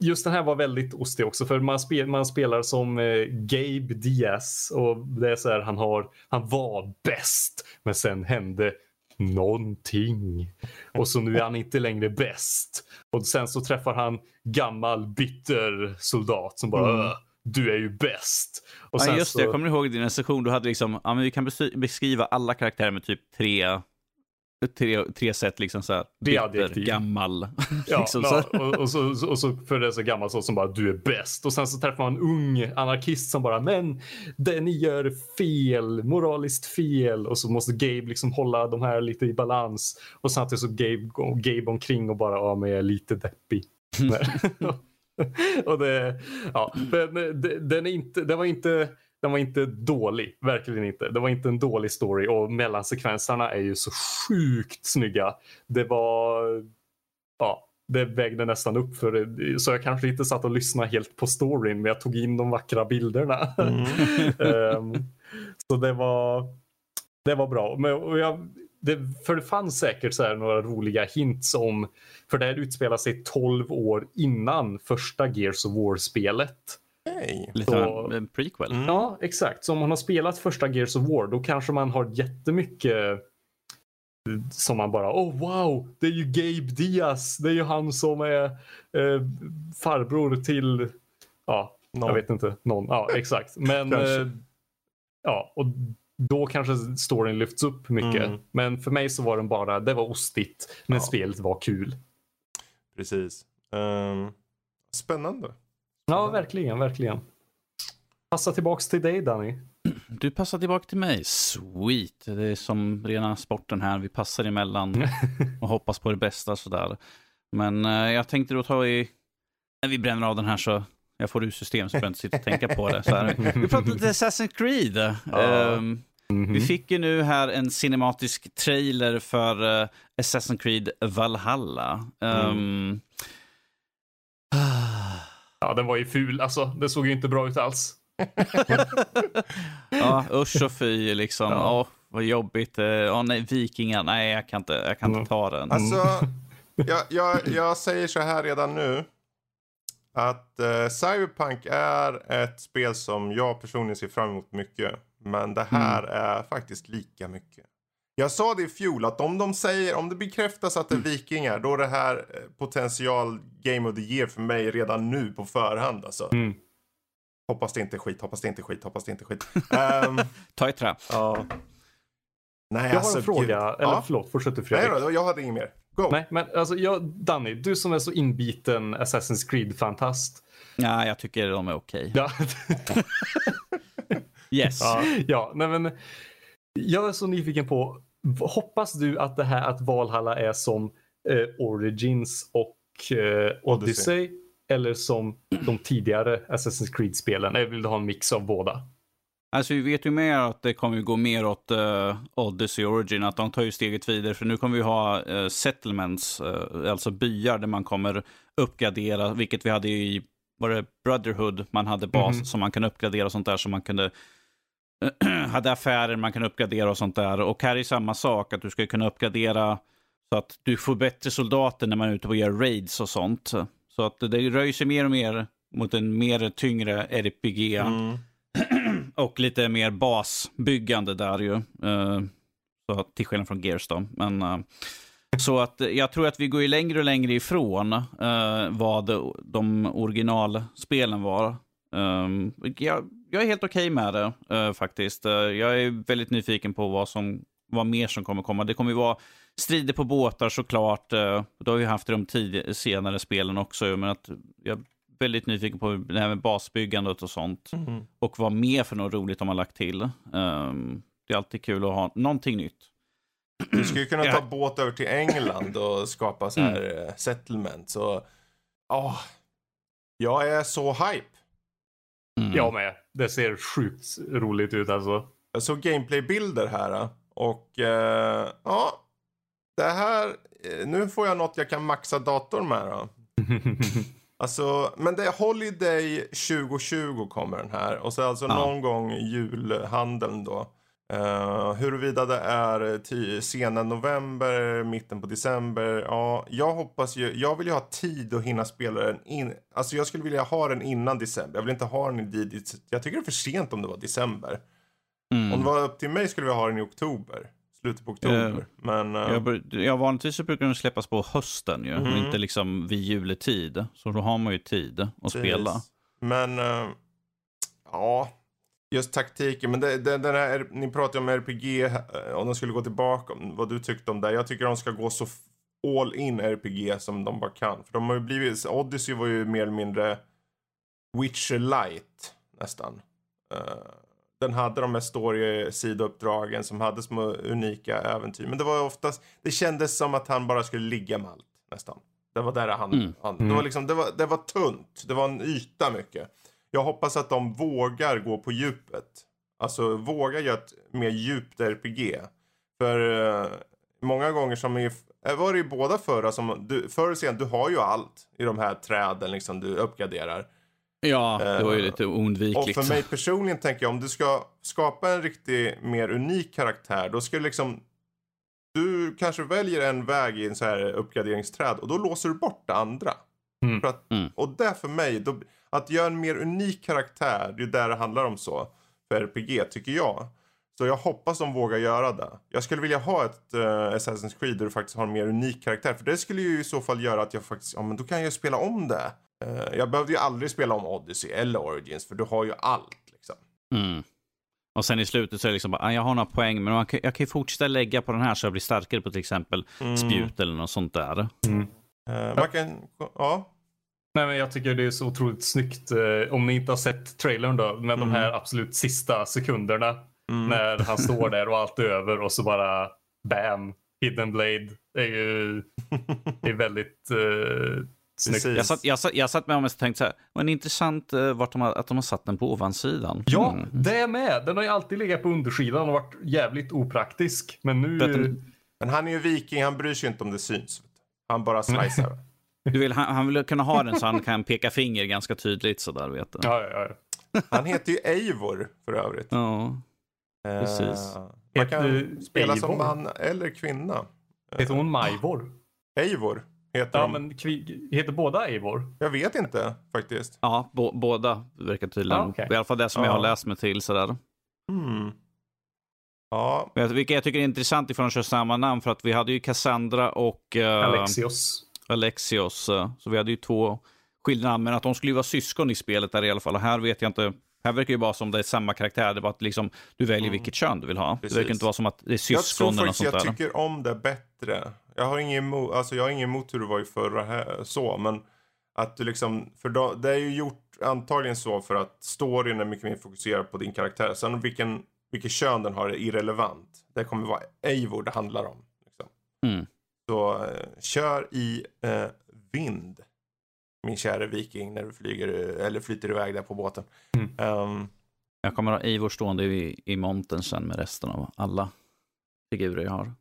just den här var väldigt ostig också för man, spel, man spelar som eh, Gabe Diaz och det är så här, han, har, han var bäst men sen hände någonting. Och så nu är han inte längre bäst. Och sen så träffar han gammal bitter soldat som bara mm. du är ju bäst. Och ja, just det, jag kommer ihåg din session, du hade liksom, ja, men vi kan beskriva alla karaktärer med typ tre tre, tre sätt liksom så här. Bitter, gammal. Ja, liksom, ja, så. och, och, så, och så för det så gammalt så som bara du är bäst och sen så träffar man en ung anarkist som bara men det ni gör fel, moraliskt fel och så måste Gabe liksom hålla de här lite i balans och samtidigt så Gabe, Gabe omkring och bara ja men jag är lite deppig. och det, ja, men det, den, är inte, den var inte den var inte dålig, verkligen inte. Det var inte en dålig story och mellansekvenserna är ju så sjukt snygga. Det var, ja, det vägde nästan upp för det. Så jag kanske inte satt och lyssnade helt på storyn men jag tog in de vackra bilderna. Mm. Ehm, så det var, det var bra. Men, jag, det, för det fanns säkert så här några roliga hints om, för det här utspelar sig 12 år innan första Gears of War-spelet. Hej. Lite Så- av en prequel. Mm. Ja, exakt. Så om man har spelat första Gears of War då kanske man har jättemycket eh, som man bara, oh wow, det är ju Gabe Diaz. Det är ju han som är eh, farbror till, ja, Någon. jag vet inte, någon. Ja, exakt. Men, eh, ja, och då kanske storyn lyfts upp mycket. Mm. Men för mig så var den bara, det var ostigt, men Ja. spelet var kul. Precis. Ehm, spännande. Ja, verkligen, verkligen. Passa tillbaks till dig Danny. Du passar tillbaka till mig. Sweet. Det är som rena sporten här. Vi passar emellan och hoppas på det bästa sådär. Men eh, jag tänkte då ta i... När vi bränner av den här så jag får ur system så jag inte sitta och tänka på det. Så här. Vi pratar lite Assassin's Creed. Ja. Ehm, Mhm. Vi fick ju nu här en cinematisk trailer för uh, Assassin's Creed Valhalla. Ehm, Ja, den var ju ful. Alltså, det såg ju inte bra ut alls. ja, usch och fy liksom. Ja. Åh, vad jobbigt. Ja, nej, vikingar. Nej, jag kan inte, jag kan Mm. inte ta den. Alltså, jag, jag, jag säger så här redan nu. Att eh, Cyberpunk är ett spel som jag personligen ser fram emot mycket. Men det här är faktiskt lika mycket. Jag sa det i fjol att om de säger, om det bekräftas att det är vikingar, då är det här eh, potential Game of the Year för mig redan nu på förhand alltså. Mm. Hoppas det inte är skit, hoppas det inte är skit, hoppas det inte är skit. Ehm, Ta i trä. ja. Nej, Jag har alltså, en fråga, gud. eller Ja. förlåt, fortsätt du Nej Fredrik. då, jag hade inget mer. Go! Nej, men alltså jag, Danny, du som är så inbiten Assassin's Creed-fantast. Ja, jag tycker de är okej. Ja, Yes. ja, ja, nej men jag är så nyfiken på, hoppas du att det här att Valhalla är som eh, Origins och eh, Odyssey eller som de tidigare Assassin's Creed-spelen? Eller vill du ha en mix av båda? Alltså vi vet ju mer att det kommer ju gå mer åt uh, Odyssey Origin, att de tar ju steget vidare. För nu kommer vi ha eh, settlements, eh, alltså byar där man kommer uppgradera, vilket vi hade i, var det Brotherhood, man hade bas Mhm. som man kan uppgradera och sånt där, så man kunde hade affärer man kan uppgradera och sånt där. Och här är samma sak, att du ska kunna uppgradera så att du får bättre soldater när man är ute och gör raids och sånt. Så att det rör sig mer och mer mot en mer tyngre RPG. Mm. Och lite mer basbyggande där ju. Eh, så att, till skillnad från Gears då. Men, eh, så att jag tror att vi går ju längre och längre ifrån eh, vad de originalspelen var. Um, jag, jag är helt okej med det eh, faktiskt. Eh, jag är väldigt nyfiken på vad, som, vad mer som kommer komma. Det kommer ju vara strider på båtar såklart. Uh, det har vi haft i de tid, senare spelen också. Men att jag är väldigt nyfiken på det här med basbyggandet och sånt. Mm. Och vad mer för något roligt de har lagt till. Ehm, det är alltid kul att ha någonting nytt. Du skulle ju kunna ta Ja. båt över till England och skapa så här eh, settlement. Så, åh, jag är så hype. Mm. Jag med. Det ser sjukt roligt ut alltså. Jag såg gameplaybilder här eh, och eh, ja, det här, eh, nu får jag något jag kan maxa datorn med då. Alltså, men det är Holiday 2020 kommer den här och så alltså Ja. någon gång julhandeln då. Uh, huruvida det är sena november, mitten på december. Ja, jag hoppas ju. Jag vill ju ha tid att hinna spela den in. Alltså jag skulle vilja ha den innan december. Jag vill inte ha den i. Jag tycker det är för sent om det var december. Mm. Om det var upp till mig skulle vi ha den i oktober. Slutet på oktober. Eh, Men eh, Jag, ja, vanligtvis så brukar de släppas på hösten ju, Mhm. inte liksom vid juletid. Så då har man ju tid att precis. spela. Men eh, ja, just taktiken. Men det, det, den här, ni pratar om RPG, eh, om de skulle gå tillbaka, vad du tyckte om det. Jag tycker de ska gå så all in RPG som de bara kan. För de har ju blivit, Odyssey var ju mer eller mindre Witcher light nästan. Uh, den hade de här story-sidouppdragen som hade små unika äventyr. Men det var oftast, det kändes som att han bara skulle ligga med allt nästan. Det var där han, mm. han det, var mm. liksom, det, var, det var tunt, det var en yta mycket. Jag hoppas att de vågar gå på djupet. Alltså våga göra ett mer djupt RPG. För uh, många gånger som i, eh, var det ju båda förra som, du, förr och sen, du har ju allt i de här träden liksom du uppgraderar. Ja, det var ju lite oundvikligt. Och för mig personligen tänker jag om du ska skapa en riktigt mer unik karaktär då ska liksom du kanske väljer en väg i en så här uppgraderingsträd och då låser du bort det andra. Mm. Att, mm. Och det för mig, då, att göra en mer unik karaktär, det är där det handlar om så. För RPG tycker jag. Så jag hoppas de vågar göra det. Jag skulle vilja ha ett uh, Assassin's Creed där du faktiskt har en mer unik karaktär. För det skulle ju i så fall göra att jag faktiskt, ja men då kan jag spela om det. Uh, jag behövde ju aldrig spela om Odyssey eller Origins för du har ju allt liksom. Mm. Och sen i slutet så är det liksom bara, ah, jag har några poäng, men jag kan, jag kan ju fortsätta lägga på den här så jag blir starkare på till exempel mm. spjut eller något sånt där. Mm. Uh, man kan, ja. Nej, men jag tycker det är så otroligt snyggt. Eh, om ni inte har sett trailern då, med mm. de här absolut sista sekunderna. Mm. När han står där och allt är över och så bara bam, hidden blade. Det är ju är väldigt uh, snyggt. Jag satt, jag, satt, jag satt med och tänkte så här, men intressant uh, vart de har, att de har satt den på ovansidan. Ja, mm. det är med. Den har ju alltid legat på undersidan och varit jävligt opraktisk. Men nu... Men han är ju viking, han bryr sig inte om det syns. Han bara slicear. Du vill, han, han vill kunna ha den så han kan peka finger ganska tydligt sådär vet du. Ja, ja, ja. Han heter ju Eivor för övrigt. Ja, precis. Uh, man kan spela Eivor? som man eller kvinna. Heter hon Majvor? Eivor heter Ja, de. men heter båda Eivor? Jag vet inte faktiskt. Ja, båda verkar tydligen. Ah, okay. I alla fall det som jag har läst mig till sådär. Mm. Ja. Vilket jag tycker är intressant ifrån att köra samma namn för att vi hade ju Cassandra och uh, Alexios. Alexios. Eh, så vi hade ju två skilda namn, men att de skulle vara syskon i spelet där i alla fall. Och här vet jag inte. Här verkar det bara som det är samma karaktär. Det är bara att liksom, du väljer mm. vilket kön du vill ha. Precis. Det verkar inte vara som att det är syskon eller något sånt där. Jag tycker om det bättre. Jag har ingen emot, alltså jag har ingen emot hur det var i förra här, så, men att du liksom, för då, det är ju gjort antagligen så för att storyn är mycket mer fokuserad på din karaktär. Sen vilken, vilket kön den har är irrelevant. Det kommer vara Eivor det handlar om. Liksom. Mm. Så eh, kör i eh, vind. Min kära viking när du flyger eller flyter iväg där på båten. Mm. Um, jag kommer ha Eivor stående i, i montern sen med resten av alla figurer jag har.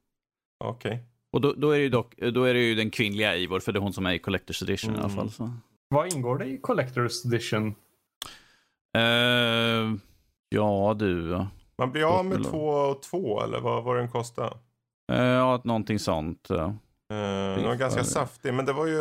Okej. Okay. Och då, då, är det ju dock, då är det ju den kvinnliga Eivor, för det är hon som är i Collector's Edition mm. i alla mm. fall. Så. Vad ingår det i Collector's Edition? Uh, ja du. Man blir av med två och två eller vad var den kostar? Uh, ja, någonting sånt. Uh, den var ganska saftig, men det var ju,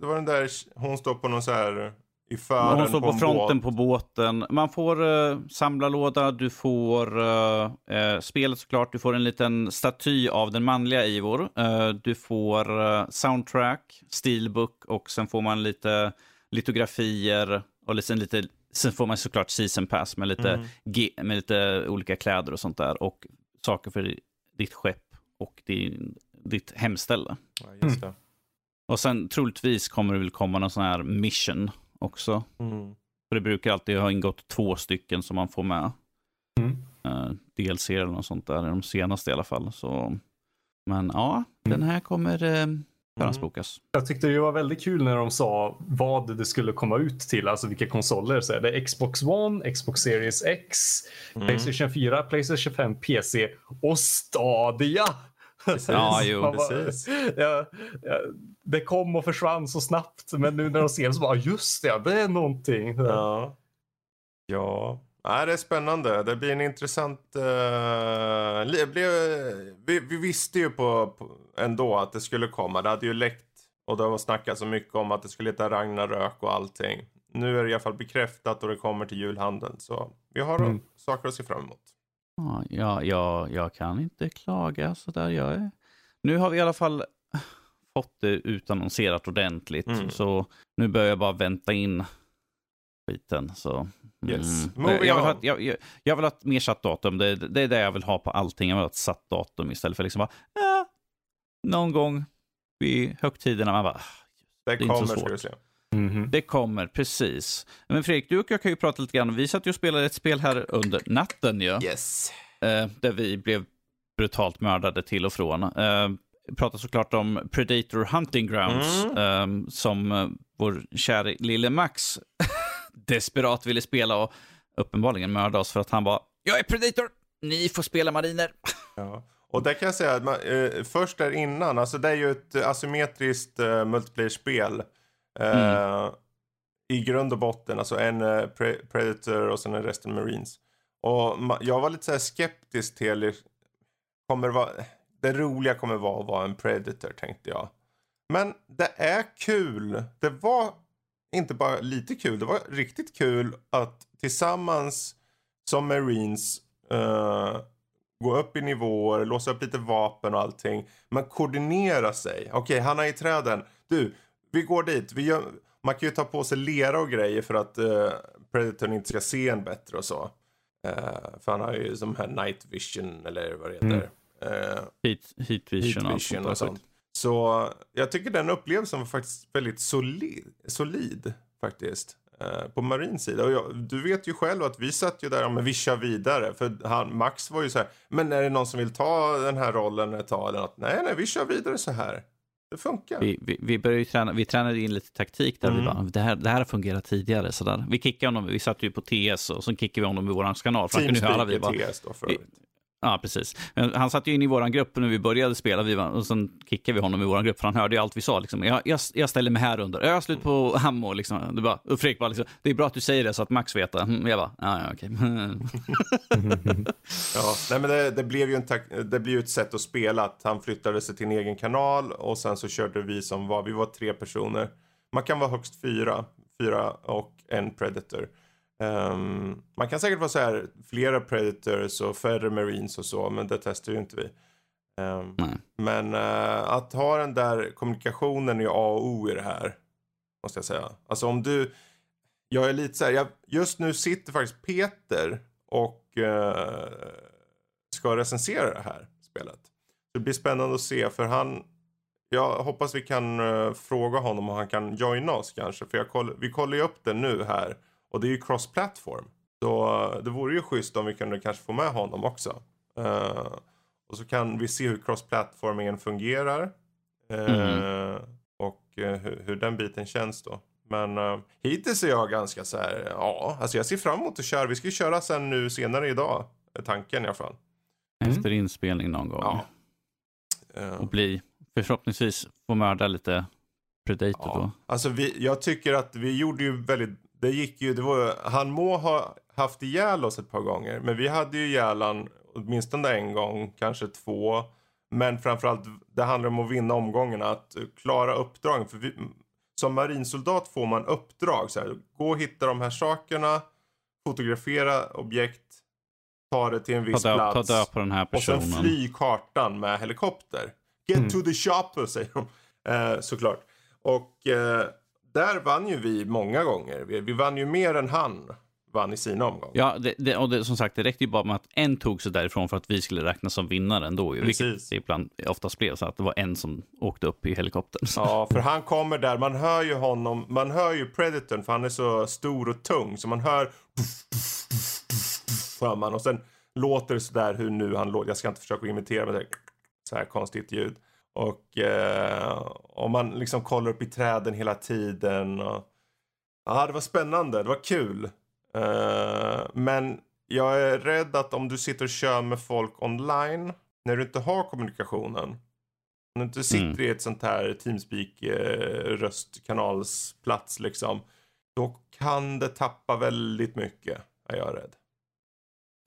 det var den där, hon står på någon så här i fören Hon står på, på fronten båt. på båten. Man får uh, samlarlåda, du får uh, uh, spelet såklart, du får en liten staty av den manliga Ivor. Uh, du får soundtrack, steelbook och sen får man lite litografier och liksom lite, sen får man såklart season pass med lite, mm. med lite olika kläder och sånt där och saker för ditt skepp och din, ditt hemställe. Ja, just det. Mm. Och sen troligtvis kommer det väl komma någon sån här mission också. Mm. För det brukar alltid ha ingått två stycken som man får med. Mm. Uh, DLC eller något sånt där, de senaste i alla fall. Så. Men ja, mm. den här kommer uh, förhandsbokas. Jag tyckte det var väldigt kul när de sa vad det skulle komma ut till, alltså vilka konsoler. Så är det Xbox One, Xbox Series X, mm. Playstation 4, Playstation 5, PC och Stadia. Precis. Ja, jo, bara, precis. Ja, ja, det kom och försvann så snabbt, men nu när de ser det så bara just det, det är någonting. Ja, ja. Nej, det är spännande. Det blir en intressant... Uh, blev, vi, vi, visste ju på, på, ändå att det skulle komma. Det hade ju läckt och det har snackats så mycket om att det skulle heta Ragnarök och allting. Nu är det i alla fall bekräftat och det kommer till julhandeln. Så vi har mm. saker att se fram emot. Ja, ja, jag kan inte klaga sådär. Jag är... Nu har vi i alla fall fått det utannonserat ordentligt. Mm. Så nu börjar jag bara vänta in skiten. Så, Yes. mm. Moving jag, vill ha, jag, jag, jag vill ha ett mer satt datum. Det, det är det jag vill ha på allting. Jag vill ha ett satt datum istället för liksom bara, ja, någon gång vid högtiderna. Man bara, "Ah, Det är inte så kommer ska svårt. du se. Mhm. det kommer, precis. Men Fredrik, du och jag kan ju prata lite grann. Vi satt ju och spelade ett spel här under natten ju. Yes. eh, där vi blev brutalt mördade till och från. Eh, pratar såklart om Predator Hunting Grounds, eh, som eh, vår kära lille Max desperat ville spela och uppenbarligen mörda oss för att han bara “Jag är Predator, ni får spela mariner”. Ja. Och där kan jag säga att man, eh, först där innan, alltså det är ju ett asymmetriskt eh, multiplayer-spel. Eh, I grund och botten, alltså en eh, pre- Predator och sen en resten Marines. Och jag var lite så här skeptisk till, kommer det vara, det roliga kommer vara att vara en Predator tänkte jag. Men det är kul. Det var inte bara lite kul, det var riktigt kul att tillsammans som Marines eh, gå upp i nivåer, låsa upp lite vapen och allting. Man koordinerar sig. Okej, han är i träden. Du, vi går dit. Vi gör... Man kan ju ta på sig lera och grejer för att uh, Predatorn inte ska se en bättre och så. Eh, för han har ju som här night vision eller vad det heter. Eh, Heat, heat vision, Heat och vision där och sånt. Så jag tycker den upplevelsen var faktiskt väldigt solid, solid faktiskt. Eh, på Marins sida. Och jag, du vet ju själv att vi satt ju där, ja, men vi kör vidare. För han, Max var ju så här, men är det någon som vill ta den här rollen ett tag eller något? Nej, nej, vi kör vidare så här. Det funkar. Vi, vi, vi, började träna, vi tränade in lite taktik där. Vi Mm. bara, det, här, det här har fungerat tidigare. Sådär. Vi kickade honom, vi satt ju på TS och så kickade vi honom i vår kanal. För han kunde höra, vi bara, TS då för övrigt. Ja, precis. Han satt ju in i vår grupp när vi började spela vi var, och sen kickade vi honom i vår grupp för han hörde ju allt vi sa. Liksom. Jag, jag, jag ställer mig här under. Jag har slut på ammo. Liksom. Det, bara, och Fredrik bara, liksom, det är bra att du säger det så att Max vet det. Mm, jag bara, ja, ja okej. Ja, nej men det, det blev ju en det blev ett sätt att spela att han flyttade sig till en egen kanal och sen så körde vi som var, vi var tre personer. Man kan vara högst fyra, fyra och en predator. Ehm, man kan säkert vara så här flera predators och färre marines och så, men det testar ju inte vi. Nej. men eh, att ha den där kommunikationen är A och O i det här. Måste jag säga. Alltså om du, jag är lite så här, jag, just nu sitter faktiskt Peter och eh, ska recensera det här spelet. Det blir spännande att se för han, jag hoppas vi kan eh, fråga honom om han kan joina oss kanske. För jag koll, vi kollar ju upp det nu här och det är ju cross-platform. Så eh, det vore ju schysst om vi kunde kanske få med honom också. Eh, och så kan vi se hur cross-platformingen fungerar. Eh, Och eh, hur, hur den biten känns då. Men uh, hittills är jag ganska så här, ja, alltså jag ser fram emot att köra. Vi ska ju köra sen nu senare idag. Är tanken i alla fall. Efter inspelning någon gång. Ja. Och bli, förhoppningsvis få mörda lite Predator då. Ja, alltså vi, jag tycker att vi gjorde ju väldigt, det gick ju, det var, han må ha haft ihjäl oss ett par gånger, men vi hade ju ihjäl han åtminstone en gång, kanske två. Men framförallt, det handlar om att vinna omgångarna, att klara uppdragen. För vi, som marinsoldat får man uppdrag, så här, gå och hitta de här sakerna, fotografera objekt, ta det till en viss Ta död, ta plats. död på den här Och sen personen. fly kartan med helikopter. Get Mm. to the shopper säger de. Eh, såklart. Och eh, där vann ju vi många gånger. Vi, vi vann ju mer än han vann i sina omgångar. Ja, det, det, och det, som sagt, det räckte ju bara med att en tog sig därifrån för att vi skulle räknas som vinnare ändå. ju, Vilket Precis. det ibland oftast blev så att det var en som åkte upp i helikoptern. Ja, för han kommer där. Man hör ju honom. Man hör ju Predatorn för han är så stor och tung. Så man hör hör man. Och sen låter det sådär hur nu han låter. Jag ska inte försöka imitera men det så här konstigt ljud. Och eh, om man liksom kollar upp i träden hela tiden. Och, ja, det var spännande. Det var kul. Eh, men jag är rädd att om du sitter och kör med folk online. När du inte har kommunikationen. Om du inte sitter Mm. i ett sånt här Teamspeak eh, röstkanalsplats liksom. Då kan det tappa väldigt mycket. Är jag rädd.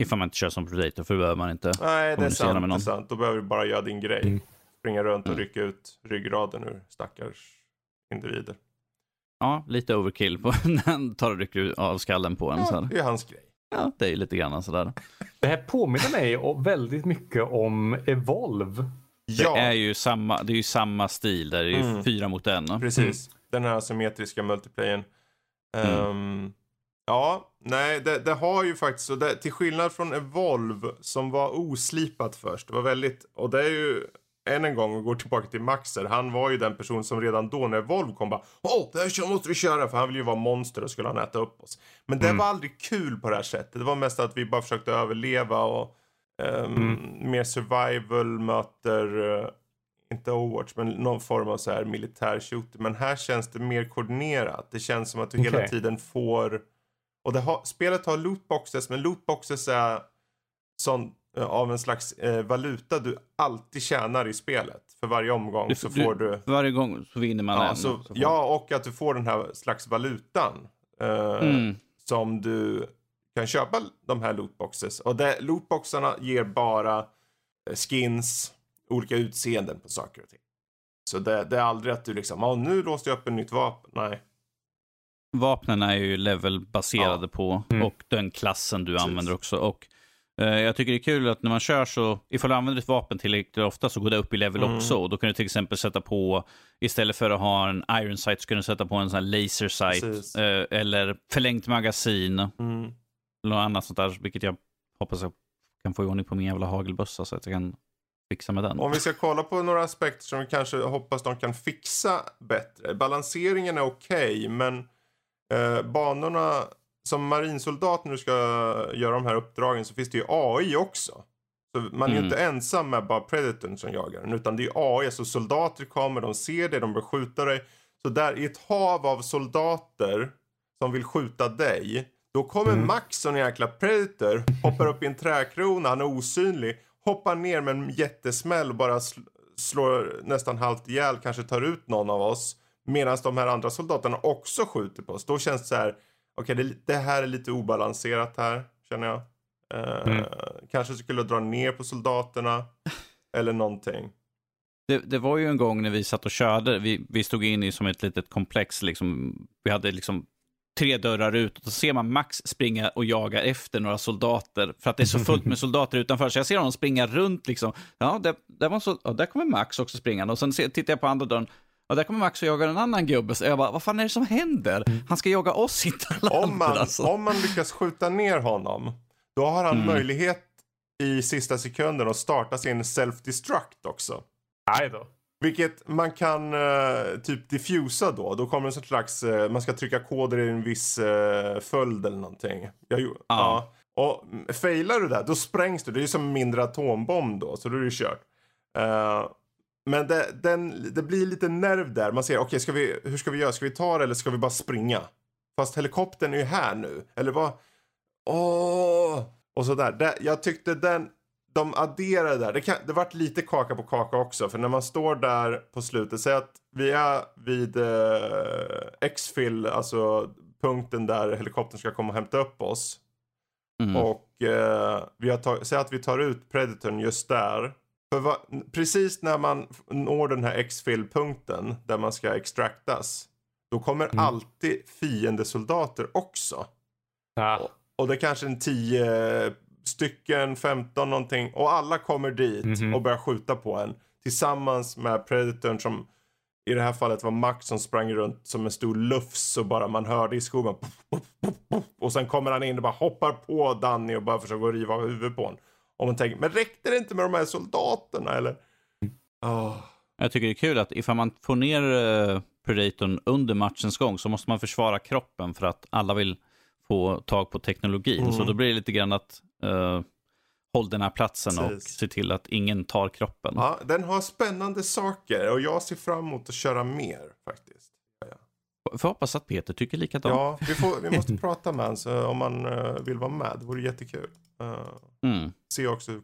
Ifall man inte kör som Predator, för då behöver man inte. Nej, det är sant. Det är sant. Då behöver du bara göra din grej. Mm. Springa runt och Mm. rycka ut ryggraden ur stackars individer. Ja, lite overkill på när han tar och rycker av skallen på en. Så Ja, här. det är hans grej. Ja, det är lite grann sådär. Det här påminner mig väldigt mycket om Evolve. Det Ja, är ju samma, det är ju samma stil där, det är ju Mm. fyra mot en. precis. Den här asymmetriska multiplayern. Mm. Ehm, Ja, nej, det, det har ju faktiskt, och det, till skillnad från Evolve som var oslipat först, det var väldigt, och det är ju än en gång och går tillbaka till Maxer. Han var ju den person som redan då när Evolve kom bara Åh, det här måste vi köra för han vill ju vara monster och skulle han äta upp oss. Men det Mm. var aldrig kul på det här sättet. Det var mest att vi bara försökte överleva och ehm, Mm. mer survival möter eh, inte Overwatch, men någon form av så här militär shooter. Men här känns det mer koordinerat. Det känns som att du hela Okej. tiden får... Och det har, spelet har lootboxes, men lootboxes är sån, eh, av en slags eh, valuta du alltid tjänar i spelet. För varje omgång Du- så du- får du... Varje gång så vinner man Ja, en. så, så får- ja, och att du får den här slags valutan. Eh, Mm. Som du kan köpa de här lootboxes. Och det, lootboxarna ger bara eh, skins, olika utseenden på saker och ting. Så det, det är aldrig att du liksom, ja nu låste jag upp en nytt vapen. Nej. Vapnen är ju levelbaserade Ja. på Mm. och den klassen du Precis. använder också. Och eh, Jag tycker det är kul att när man kör så, ifall du använder ett vapen tillräckligt ofta så går det upp i level Mm. också. Och då kan du till exempel sätta på, istället för att ha en iron sight så kan du sätta på en sån här laser sight. Precis. eh, eller förlängt magasin. Mm. Eller något annat sånt där, vilket jag hoppas jag kan få i ordning på min jävla hagelbössa så att jag kan fixa med den. Om vi ska kolla på några aspekter som vi kanske hoppas de kan fixa bättre. Balanseringen är okej, men eh, banorna som marinsoldat när du ska göra de här uppdragen så finns det ju AI också. Så man är Mm. inte ensam med bara predatorn som jagar den, utan det är AI. Så soldater kommer, de ser det, de börjar skjuta dig. Så där i ett hav av soldater som vill skjuta dig, då kommer Mm. Max som en jäkla predator, hoppar upp i en träkrona, han är osynlig, hoppar ner med en jättesmäll och bara sl- slår nästan halvt ihjäl, kanske tar ut någon av oss. Medan de här andra soldaterna också skjuter på oss. Då känns det så här, okej det, det här är lite obalanserat här, känner jag. Eh, Mm. Kanske skulle dra ner på soldaterna. Eller någonting. Det, det var ju en gång när vi satt och körde, vi, vi stod in i som ett litet komplex, liksom, vi hade liksom tre dörrar ut och så ser man Max springa och jaga efter några soldater för att det är så fullt med soldater utanför. Så jag ser honom springa runt liksom. Ja, där, där, var så, ja, där kommer Max också springande och sen ser, tittar jag på andra dörren. Och där kommer Max och jagar en annan gubbe. Så jag bara, vad fan är det som händer? Han ska jaga oss, inte alla Om andra. man, Alltså. om man lyckas skjuta ner honom. Då har han Mm. möjlighet i sista sekunden att starta sin self-destruct också. Nej då. Vilket man kan eh, typ diffusa då. Då kommer en slags, eh, man ska trycka koder i en viss eh, följd eller någonting. Jag, ja. Ja. Och mm, failar du där, då sprängs du. Det är ju som en mindre atombomb då, så då är det kört. Eh, men det, den, det blir lite nerv där. Man säger, okej, ska vi, hur ska vi göra? Ska vi ta det eller ska vi bara springa? Fast helikoptern är ju här nu. Eller vad? Åh! Och sådär. Det, jag tyckte den, de adderade där. Det, kan, det vart lite kaka på kaka också. För när man står där på slutet. Säg att vi är vid eh, X-fill, alltså punkten där helikoptern ska komma och hämta upp oss. Mm. Och eh, vi har tag- säg att vi tar ut Predatorn just där. För va, precis när man når den här X-fill-punkten där man ska extraktas. Då kommer Mm. alltid fiendesoldater också. Ja. Och det är kanske en 10 stycken, 15 någonting. Och alla kommer dit Mhm. och börjar skjuta på en. Tillsammans med Predatorn som i det här fallet var Max som sprang runt som en stor lufs och bara man hörde i skogen. Puff, puff, puff. Och sen kommer han in och bara hoppar på Danny och bara försöker riva huvudet på honom. Och man tänker, men räckte det inte med de här soldaterna eller? Åh. Jag tycker det är kul att ifall man får ner eh, Predatorn under matchens gång så måste man försvara kroppen för att alla vill få tag på teknologin. Mm. Så då blir det lite grann att uh, håll den här platsen och Precis. se till att ingen tar kroppen. Ja, den har spännande saker och jag ser fram emot att köra mer faktiskt. Får hoppas att Peter tycker likadant. Ja, vi, får, vi måste prata med honom om man eh, vill vara med. Det vore jättekul. Uh, Mm. se också hur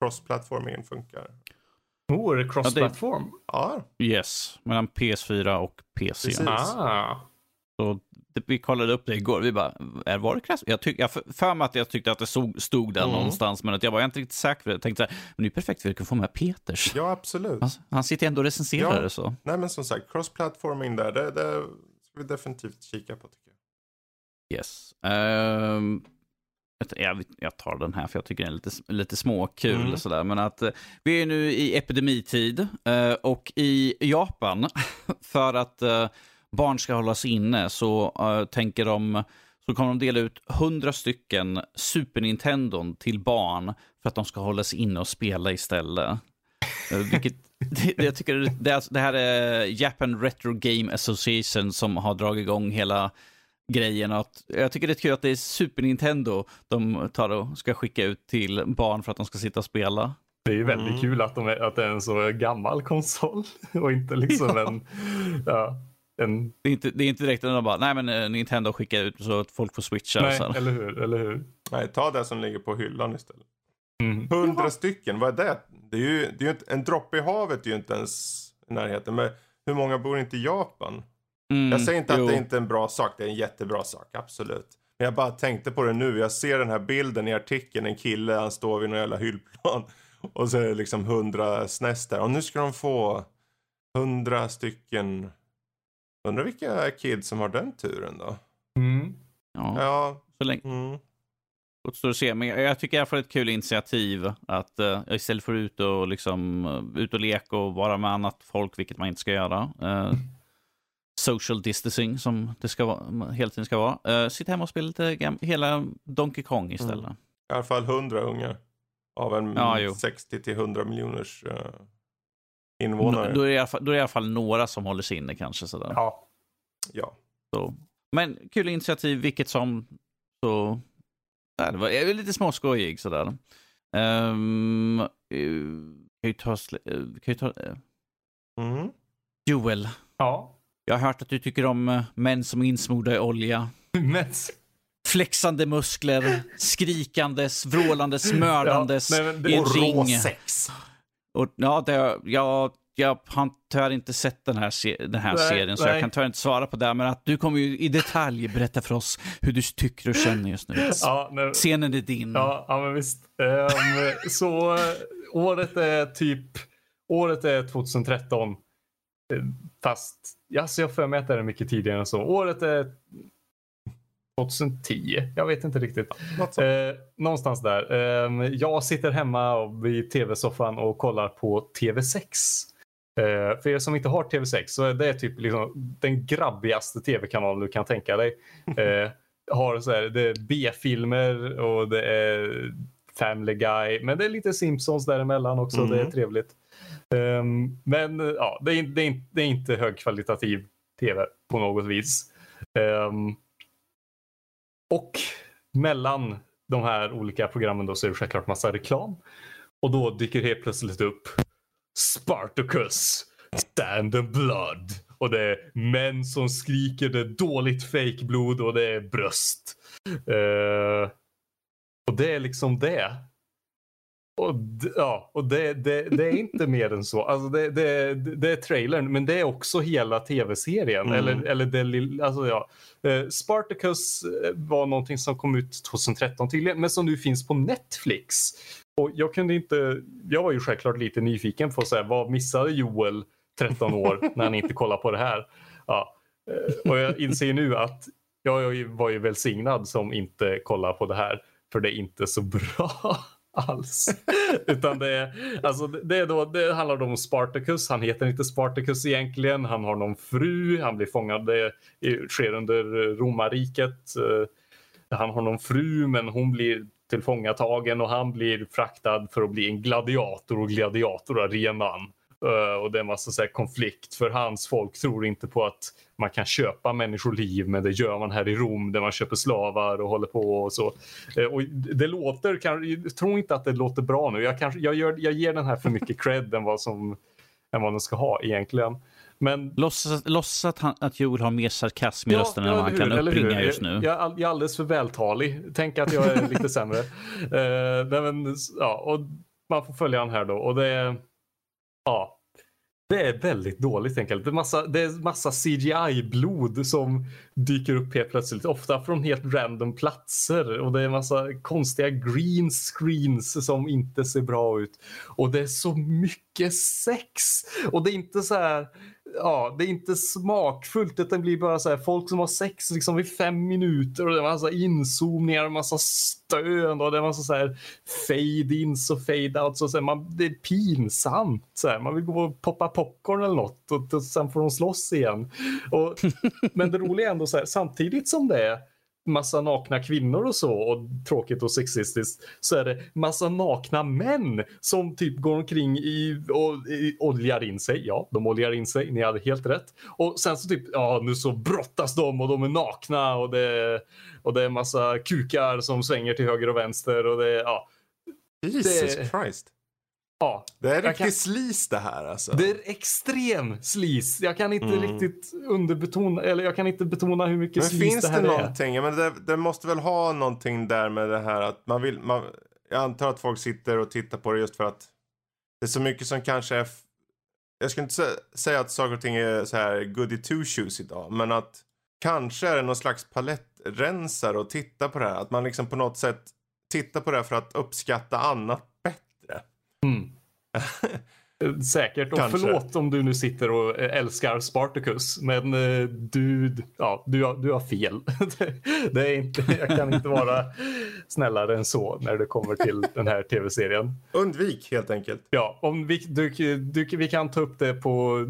cross-platformingen funkar. Oh, är det cross-platform? Ja, Yes, mellan PS4 och PC. Precis. Ah. Så det, vi kollade upp det igår. Vi bara, är var det klass? Jag, tyck, jag för, mig att jag tyckte att det stod, stod där Mm. någonstans, men att jag var inte riktigt säker. för det. Jag tänkte så här, men det är perfekt för att kunna få med Peters. ja absolut. Han, han sitter ändå och recenserar Ja. det så. Nej men som sagt, cross-platforming där, det, det ska vi definitivt kika på tycker jag. Yes. Ehm, jag- jag, tar den här för jag tycker den är lite, lite småkul. Mm. Sådär. Men att eh, vi är nu i epidemitid eh, och i Japan, för att eh, barn ska hållas inne så tänker de så kommer de dela ut 100 stycken Super Nintendo till barn för att de ska hålla sig inne och spela istället. Vilket, det, jag tycker det, är- det här är Japan Retro Game Association som har dragit igång hela grejen. Att, jag tycker det är kul att det är Super Nintendo de tar och ska skicka ut till barn för att de ska sitta och spela. Det är ju väldigt Mm. kul att, de är, att det är en så gammal konsol och inte liksom Ja. en, ja, en... Det är inte, det är inte direkt att de bara, nej men eh, Nintendo skickar ut så att folk får switcha. Nej, så här. eller hur? Eller hur? Nej, ta det som ligger på hyllan istället. Mm. Hundra stycken, vad är det? Det är ju, det är ju inte, en droppe i havet är ju inte ens i närheten. Men hur många bor inte i Japan? Mm, Jag säger inte jo. att det inte är en bra sak, det är en jättebra sak, absolut. Men jag bara tänkte på det nu, jag ser den här bilden i artikeln, en kille, han står vid någon jävla hyllplan. Och så är det liksom hundra SNES där. Och nu ska de få hundra stycken. Undrar vilka kids som har den turen då? Mm. Ja, Ja, så länge, mm. återstår att se. Men jag, tycker i alla fall ett kul initiativ att uh, istället för att ut och, liksom, uh, ut och leka och vara med annat folk, vilket man inte ska göra. eh, social distancing som det ska vara, hela tiden ska vara. Uh, sitta hemma och spela lite gam- hela Donkey Kong istället. i alla fall hundra ungar. Av en Ja, jo. 60 till 100 miljoners uh, invånare. Då är, det i alla fall, då är det i alla fall några som håller sig inne kanske. Sådär. Ja. Ja. Så. Men kul initiativ, vilket som. Så, ja, det var lite småskojig sådär. Um, kan ju ta, kan ju ta eh, Mm. Joel, Ja. Jag har hört att du tycker om eh, män som är insmorda i olja. Men... Flexande muskler, skrikandes, vrålandes, mördandes Ja, nej, men det- i en Och ring. råsex. Och, ja, det, jag, jag har tyvärr inte sett den här, den här Nej, serien, så nej. jag kan tyvärr inte svara på det. Men att du kommer ju i detalj berätta för oss hur du tycker och känner just nu. Ja, nej, Scenen är din. ja, ja, men visst. Ehm, så året är typ... Året är 2013. Eh, Fast, så jag har för mig att det är mycket tidigare än så. Året är 2010. Jag vet inte riktigt. Eh, någonstans där. Eh, jag sitter hemma vid tv-soffan och kollar på TV6. Eh, för er som inte har TV6 så är det typ liksom den grabbigaste tv-kanalen du kan tänka dig. Eh, har så här, det är B-filmer och det är Family Guy, men det är lite Simpsons däremellan också. Mm. Det är trevligt. Um, men ja, det är, det, är, inte- det är inte högkvalitativ tv på något vis. Um, och mellan de här olika programmen då så är det självklart massa reklam. Och då dyker helt plötsligt upp Spartacus, Stand and Blood. Och det är män som skriker, det är dåligt fejkblod och det är bröst. Uh, och det är liksom det. Och, ja, och det, det, det är inte mer än så. Alltså det, det, det är trailern, men det är också hela tv-serien. Mm. Eller, eller det alltså ja. Eh, Spartacus eh, var någonting som kom ut 2013 tydligen, men som nu finns på Netflix. Och jag kunde inte, jag var ju självklart lite nyfiken på så här, vad missade Joel 13 år när han inte kollar på det här? Ja. Eh, Och jag inser nu att jag var ju välsignad som inte kollar på det här, för det är inte så bra alls. Utan det, är, alltså det, är då, det handlar då om Spartacus. Han heter inte Spartacus egentligen. Han har någon fru. Han blir fångad. Det sker under romarriket. Eh, han har någon fru men hon blir tillfångatagen och han blir fraktad för att bli en gladiator och gladiatorarenan. Eh, Och det är en massa så här konflikt för hans folk tror inte på att man kan köpa människoliv men det gör man här i Rom där man köper slavar och håller på och så. Eh, Och det låter, jag tror inte att det låter bra nu. Jag, kanske, jag, gör, jag ger den här för mycket cred än vad, som, än vad den ska ha egentligen. Men Låtsas, låtsas att, han, att Joel har mer sarkasm i rösten än vad han kan uppbringa just nu. Jag, jag, jag är alldeles för vältalig. Tänk att jag är lite sämre. Uh, men, ja, och man får följa den här då. Och det ja, det är väldigt dåligt enkelt. Det är massa, det är massa CGI-blod som dyker upp helt plötsligt. Ofta från helt random platser. Och det är massa konstiga green screens som inte ser bra ut. Och det är så mycket sex. Och det är inte så här ja, det är inte smakfullt utan det blir bara så här folk som har sex liksom vid fem minuter och det är massa inzoomningar och massa stön och det är massa så här fade-ins och fade-outs och så här, man, det är pinsamt. Så här, man vill gå och poppa popcorn eller något och, och sen får de slåss igen. Och, men det roliga är ändå så här, samtidigt som det är massa nakna kvinnor och så och tråkigt och sexistiskt så är det massa nakna män som typ går omkring i och i, oljar in sig. Ja, de oljar in sig. Ni hade helt rätt. Och sen så typ, ja, nu så brottas de och de är nakna och det, och det är massa kukar som svänger till höger och vänster och det, ja. Jesus det, Christ. Ja, det är riktigt kan... slis det här alltså. Det är extrem slis. Jag kan inte mm. riktigt underbetona, eller jag kan inte betona hur mycket men slis finns det här det någonting, är. Men det, det, måste väl ha någonting där med det här att man vill, man, jag antar att folk sitter och tittar på det just för att det är så mycket som kanske är, jag skulle inte säga att saker och ting är så här goody two shoes idag, men att kanske är det någon slags palettrensare att titta på det här. Att man liksom på något sätt tittar på det här för att uppskatta annat bättre. Mm. Säkert. Och Kanske. förlåt om du nu sitter och eh, älskar Spartacus. Men eh, du, ja, du, har, du har fel. det är inte, jag kan inte vara snällare än så när det kommer till den här tv-serien. Undvik helt enkelt. Ja, om vi, du, du, vi kan ta upp det på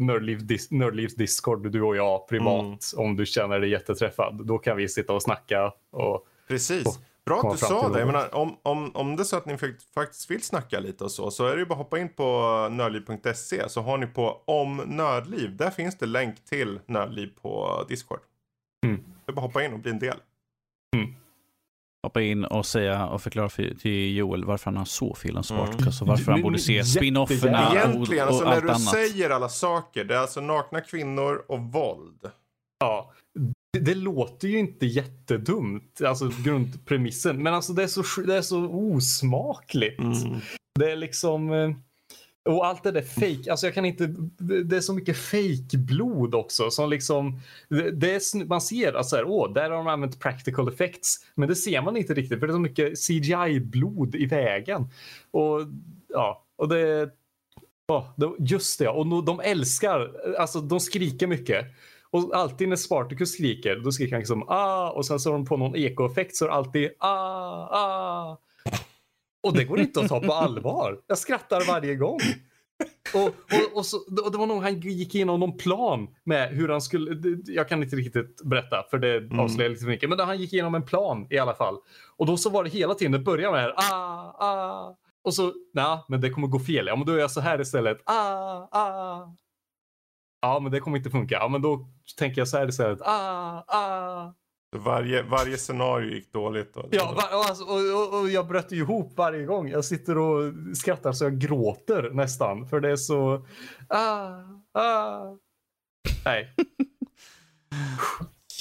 Nördlivs Discord, du och jag privat. Mm. Om du känner dig jätteträffad. Då kan vi sitta och snacka. Och, Precis. Och, Bra att du sa det. Jag menar, om, om, om det är så att ni faktiskt vill snacka lite och så, så är det ju bara att hoppa in på nördliv.se så har ni på om nördliv. Där finns det länk till nördliv på Discord. Mm. Det är bara att hoppa in och bli en del. Mm. Hoppa in och säga och förklara för, till Joel varför han har så fel om Spartacus mm. och varför han borde se spinofferna och, Egentligen, och, alltså, och när du annat. säger alla saker, det är alltså nakna kvinnor och våld. Ja, det låter ju inte jättedumt, alltså grundpremissen, men alltså det är så, det är så osmakligt. Mm. Det är liksom... Eh, och allt det där fake, alltså jag kan inte, det är så mycket fake blod också som liksom, det är, man ser att så här, åh, där har de använt practical effects, men det ser man inte riktigt för det är så mycket CGI-blod i vägen. Och ja, och det, ja, just det, och de älskar, alltså de skriker mycket. Och alltid när Spartacus skriker, då skriker han liksom ah och sen så har de på någon ekoeffekt så är det alltid ah, ah. Och det går inte att ta på allvar. Jag skrattar varje gång. Och, och, och, så, och det var nog han gick igenom någon plan med hur han skulle, jag kan inte riktigt berätta för det mm. avslöjar lite för mycket, men han gick igenom en plan i alla fall. Och då så var det hela tiden, det började med här, ah, ah. Och så, nej, men det kommer gå fel. Ja, men då är jag så här istället, ah, ah ja men det kommer inte funka. Ja men då tänker jag så här istället. Ah, ah. Varje, varje scenario gick dåligt då? Ja, var, alltså, och, och, och, jag bröt ihop varje gång. Jag sitter och skrattar så jag gråter nästan. För det är så... Ah, ah. Nej.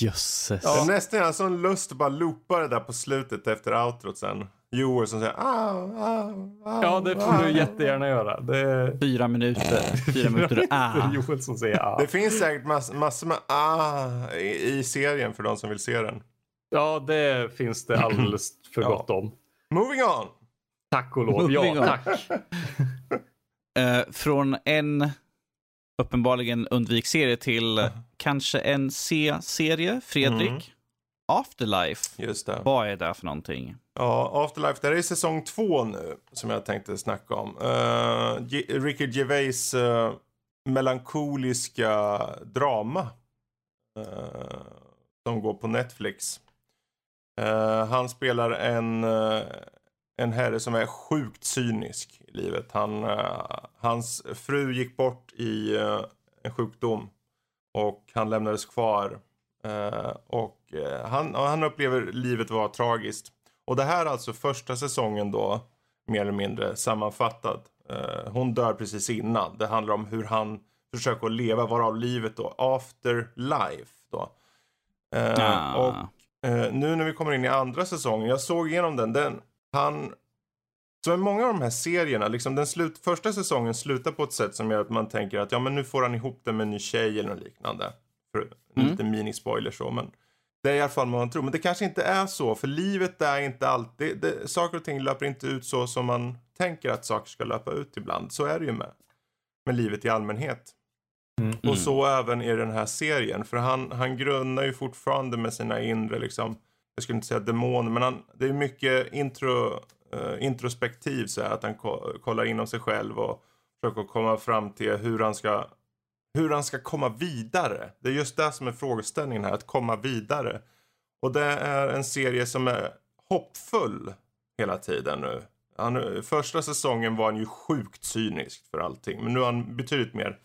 Jösses. Ja. Nästan en sån lust att bara loopa det där på slutet efter outrot sen. Joel som säger ah, ah, ah, Ja, det får du jättegärna göra. Det... Fyra minuter. Fyra minuter ah. Joel som säger ah. Det finns säkert mass, massor med ah i, i, serien för de som vill se den. Ja, det finns det alldeles för ja. gott om. Moving on! Tack och lov. Moving ja, tack. uh, från en uppenbarligen undvik-serie till uh. kanske en C-serie. Fredrik, mm. Afterlife. Just det. Vad är det för någonting? Ja, Afterlife, det här är säsong två nu som jag tänkte snacka om. Uh, Ricky Gervais uh, melankoliska drama. Uh, som går på Netflix. Uh, han spelar en, en herre som är sjukt cynisk i livet. Han, hans fru gick bort i en sjukdom. Och han lämnades kvar. och han, han upplever livet vara tragiskt. Och det här är alltså första säsongen då, mer eller mindre sammanfattad. Uh, hon dör precis innan. Det handlar om hur han försöker leva, varav livet då, after life då. Uh, ah. Och uh, nu när vi kommer in i andra säsongen, jag såg igenom den, den han så är många av de här serierna, liksom den slut, första säsongen slutar på ett sätt som gör att man tänker att ja men nu får han ihop det med en ny tjej eller något liknande. För mm. liten minispoiler så men. Det är i alla fall vad man tror. Men det kanske inte är så. För livet är inte alltid... Det, saker och ting löper inte ut så som man tänker att saker ska löpa ut ibland. Så är det ju med, med livet i allmänhet. Mm. Och så även i den här serien. För han, han grunnar ju fortfarande med sina inre, liksom, jag skulle inte säga demoner, men han, det är mycket intro, uh, introspektiv så här, att han ko kollar inom sig själv och försöker komma fram till hur han ska hur han ska komma vidare. Det är just det som är frågeställningen här, att komma vidare. Och det är en serie som är hoppfull hela tiden nu. Han, första säsongen var han ju sjukt cynisk för allting. Men nu är han betydligt mer,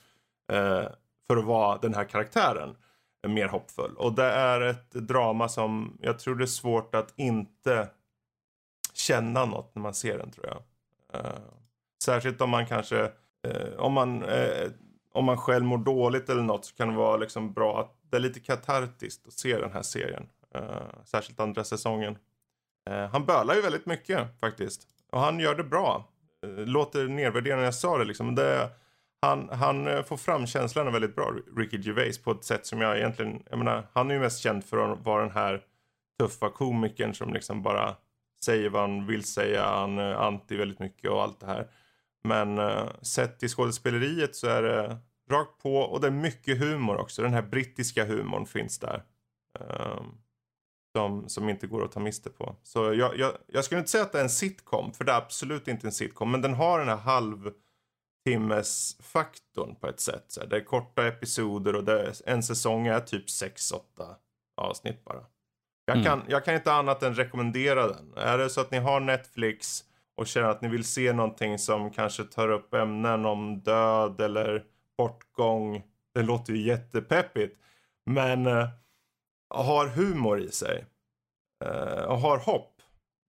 eh, för att vara den här karaktären, eh, mer hoppfull. Och det är ett drama som jag tror det är svårt att inte känna något när man ser den tror jag. Eh, särskilt om man kanske, eh, om man eh, om man själv mår dåligt eller något så kan det vara liksom bra att det är lite katartiskt att se den här serien. Uh, särskilt andra säsongen. Uh, han bölar ju väldigt mycket faktiskt. Och han gör det bra. Uh, låter nedvärderande när jag sa det liksom. Det, han, han får fram känslorna väldigt bra, Ricky Gervais, på ett sätt som jag egentligen, jag menar, han är ju mest känd för att vara den här tuffa komikern som liksom bara säger vad han vill säga, han är anti väldigt mycket och allt det här. Men uh, sett till skådespeleriet så är det rakt på och det är mycket humor också. Den här brittiska humorn finns där. Um, som, som inte går att ta miste på. Så jag, jag, jag skulle inte säga att det är en sitcom, för det är absolut inte en sitcom. Men den har den här halvtimmesfaktorn på ett sätt. Så det är korta episoder och är, en säsong är typ 6-8 avsnitt bara. Jag, mm. kan, jag kan inte annat än rekommendera den. Är det så att ni har Netflix och känner att ni vill se någonting som kanske tar upp ämnen om död eller bortgång. Det låter ju jättepeppigt. Men uh, har humor i sig. Uh, och har hopp.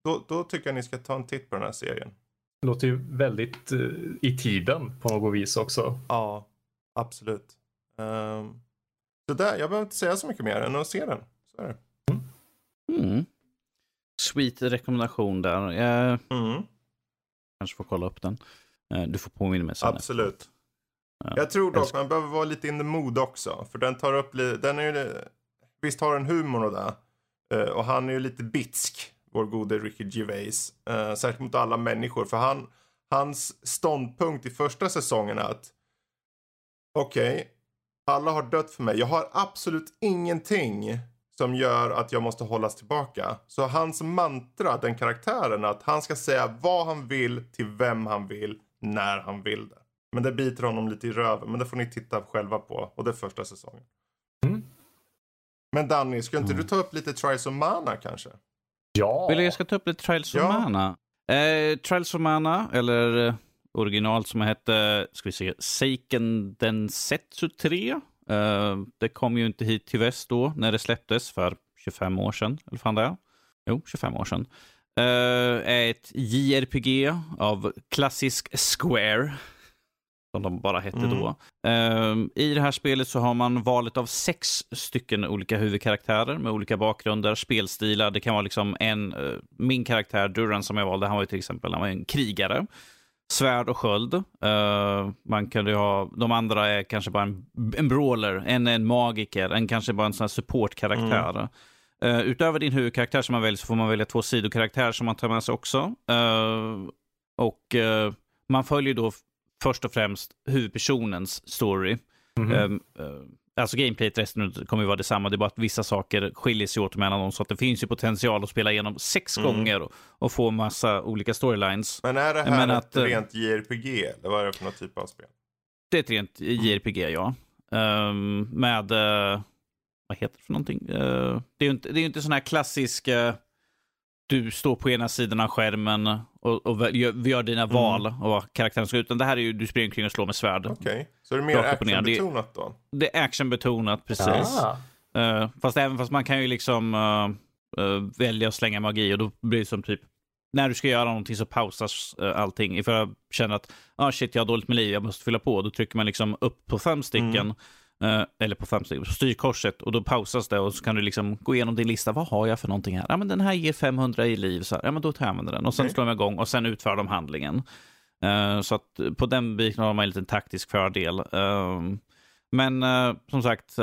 Då, då tycker jag ni ska ta en titt på den här serien. Det låter ju väldigt uh, i tiden på något vis också. Ja, absolut. Um, så där, jag behöver inte säga så mycket mer än att se den. Så är det. Mm. Mm. Sweet rekommendation där. Jag mm. kanske får kolla upp den. Du får påminna mig sen. Absolut. Ja. Jag tror dock man behöver vara lite in the mood också. För den tar upp lite, den är ju, visst har den humor och det. Uh, och han är ju lite bitsk, vår gode Ricky Gervais. Uh, särskilt mot alla människor. För han, hans ståndpunkt i första säsongen är att okej, okay, alla har dött för mig. Jag har absolut ingenting som gör att jag måste hållas tillbaka. Så hans mantra, den karaktären, att han ska säga vad han vill till vem han vill, när han vill det. Men det biter honom lite i röven. Men det får ni titta själva på. Och det är första säsongen. Mm. Men Danny, ska inte mm. du ta upp lite Trials of Mana kanske? Ja. Vill jag ska ta upp lite Trials of ja. Mana? Eh, Trials of Mana, eller eh, original som hette, ska vi se, Seiken Densetsu 3. Eh, det kom ju inte hit till väst då när det släpptes för 25 år sedan. Eller fan det är? Jo, 25 år sedan. Eh, är ett JRPG av klassisk Square som de bara hette mm. då. Um, I det här spelet så har man valet av sex stycken olika huvudkaraktärer med olika bakgrunder, spelstilar. Det kan vara liksom en, uh, min karaktär Duran som jag valde, han var ju till exempel han var en krigare. Svärd och sköld. Uh, man kunde ha, de andra är kanske bara en, en brawler, en en magiker, en kanske bara en sån här supportkaraktär. Mm. Uh, utöver din huvudkaraktär som man väljer så får man välja två sidokaraktärer som man tar med sig också. Uh, och man följer då först och främst huvudpersonens story. Mm -hmm. um, uh, alltså gameplayet resten kommer ju vara detsamma, det är bara att vissa saker skiljer sig åt mellan dem. Så att det finns ju potential att spela igenom sex mm. gånger och, och, få massa olika storylines. Men är det här Men ett att, eh, rent JRPG? Eller vad är det för någon typ av spel? Det är ett rent JRPG, ja. Um, med, uh, vad heter det för någonting? Uh, det är ju inte, det är inte sån här klassisk uh, du står på ena sidan av skärmen och, och gör, gör dina mm. val och vad karaktären ska ut. Utan det här är ju, du springer omkring och slår med svärd. Okej, okay. så är det mer actionbetonat då? Det är actionbetonat, precis. Uh, fast även fast man kan ju liksom uh, uh, välja att slänga magi och då blir det som typ när du ska göra någonting så pausas allting. Ifall jag känner att ah, shit, jag har dåligt med liv, jag måste fylla på. Då trycker man liksom upp på fem stycken. Mm. Uh, eller på stycken, styrkorset och då pausas det och så kan du liksom gå igenom din lista. Vad har jag för någonting här? Ja, men den här ger 500 i liv. Så här, ja, men då tar jag den. Och sen okay. slår man igång och sen utför de handlingen. Uh, så att på den biten har man en liten taktisk fördel. Uh, men som sagt,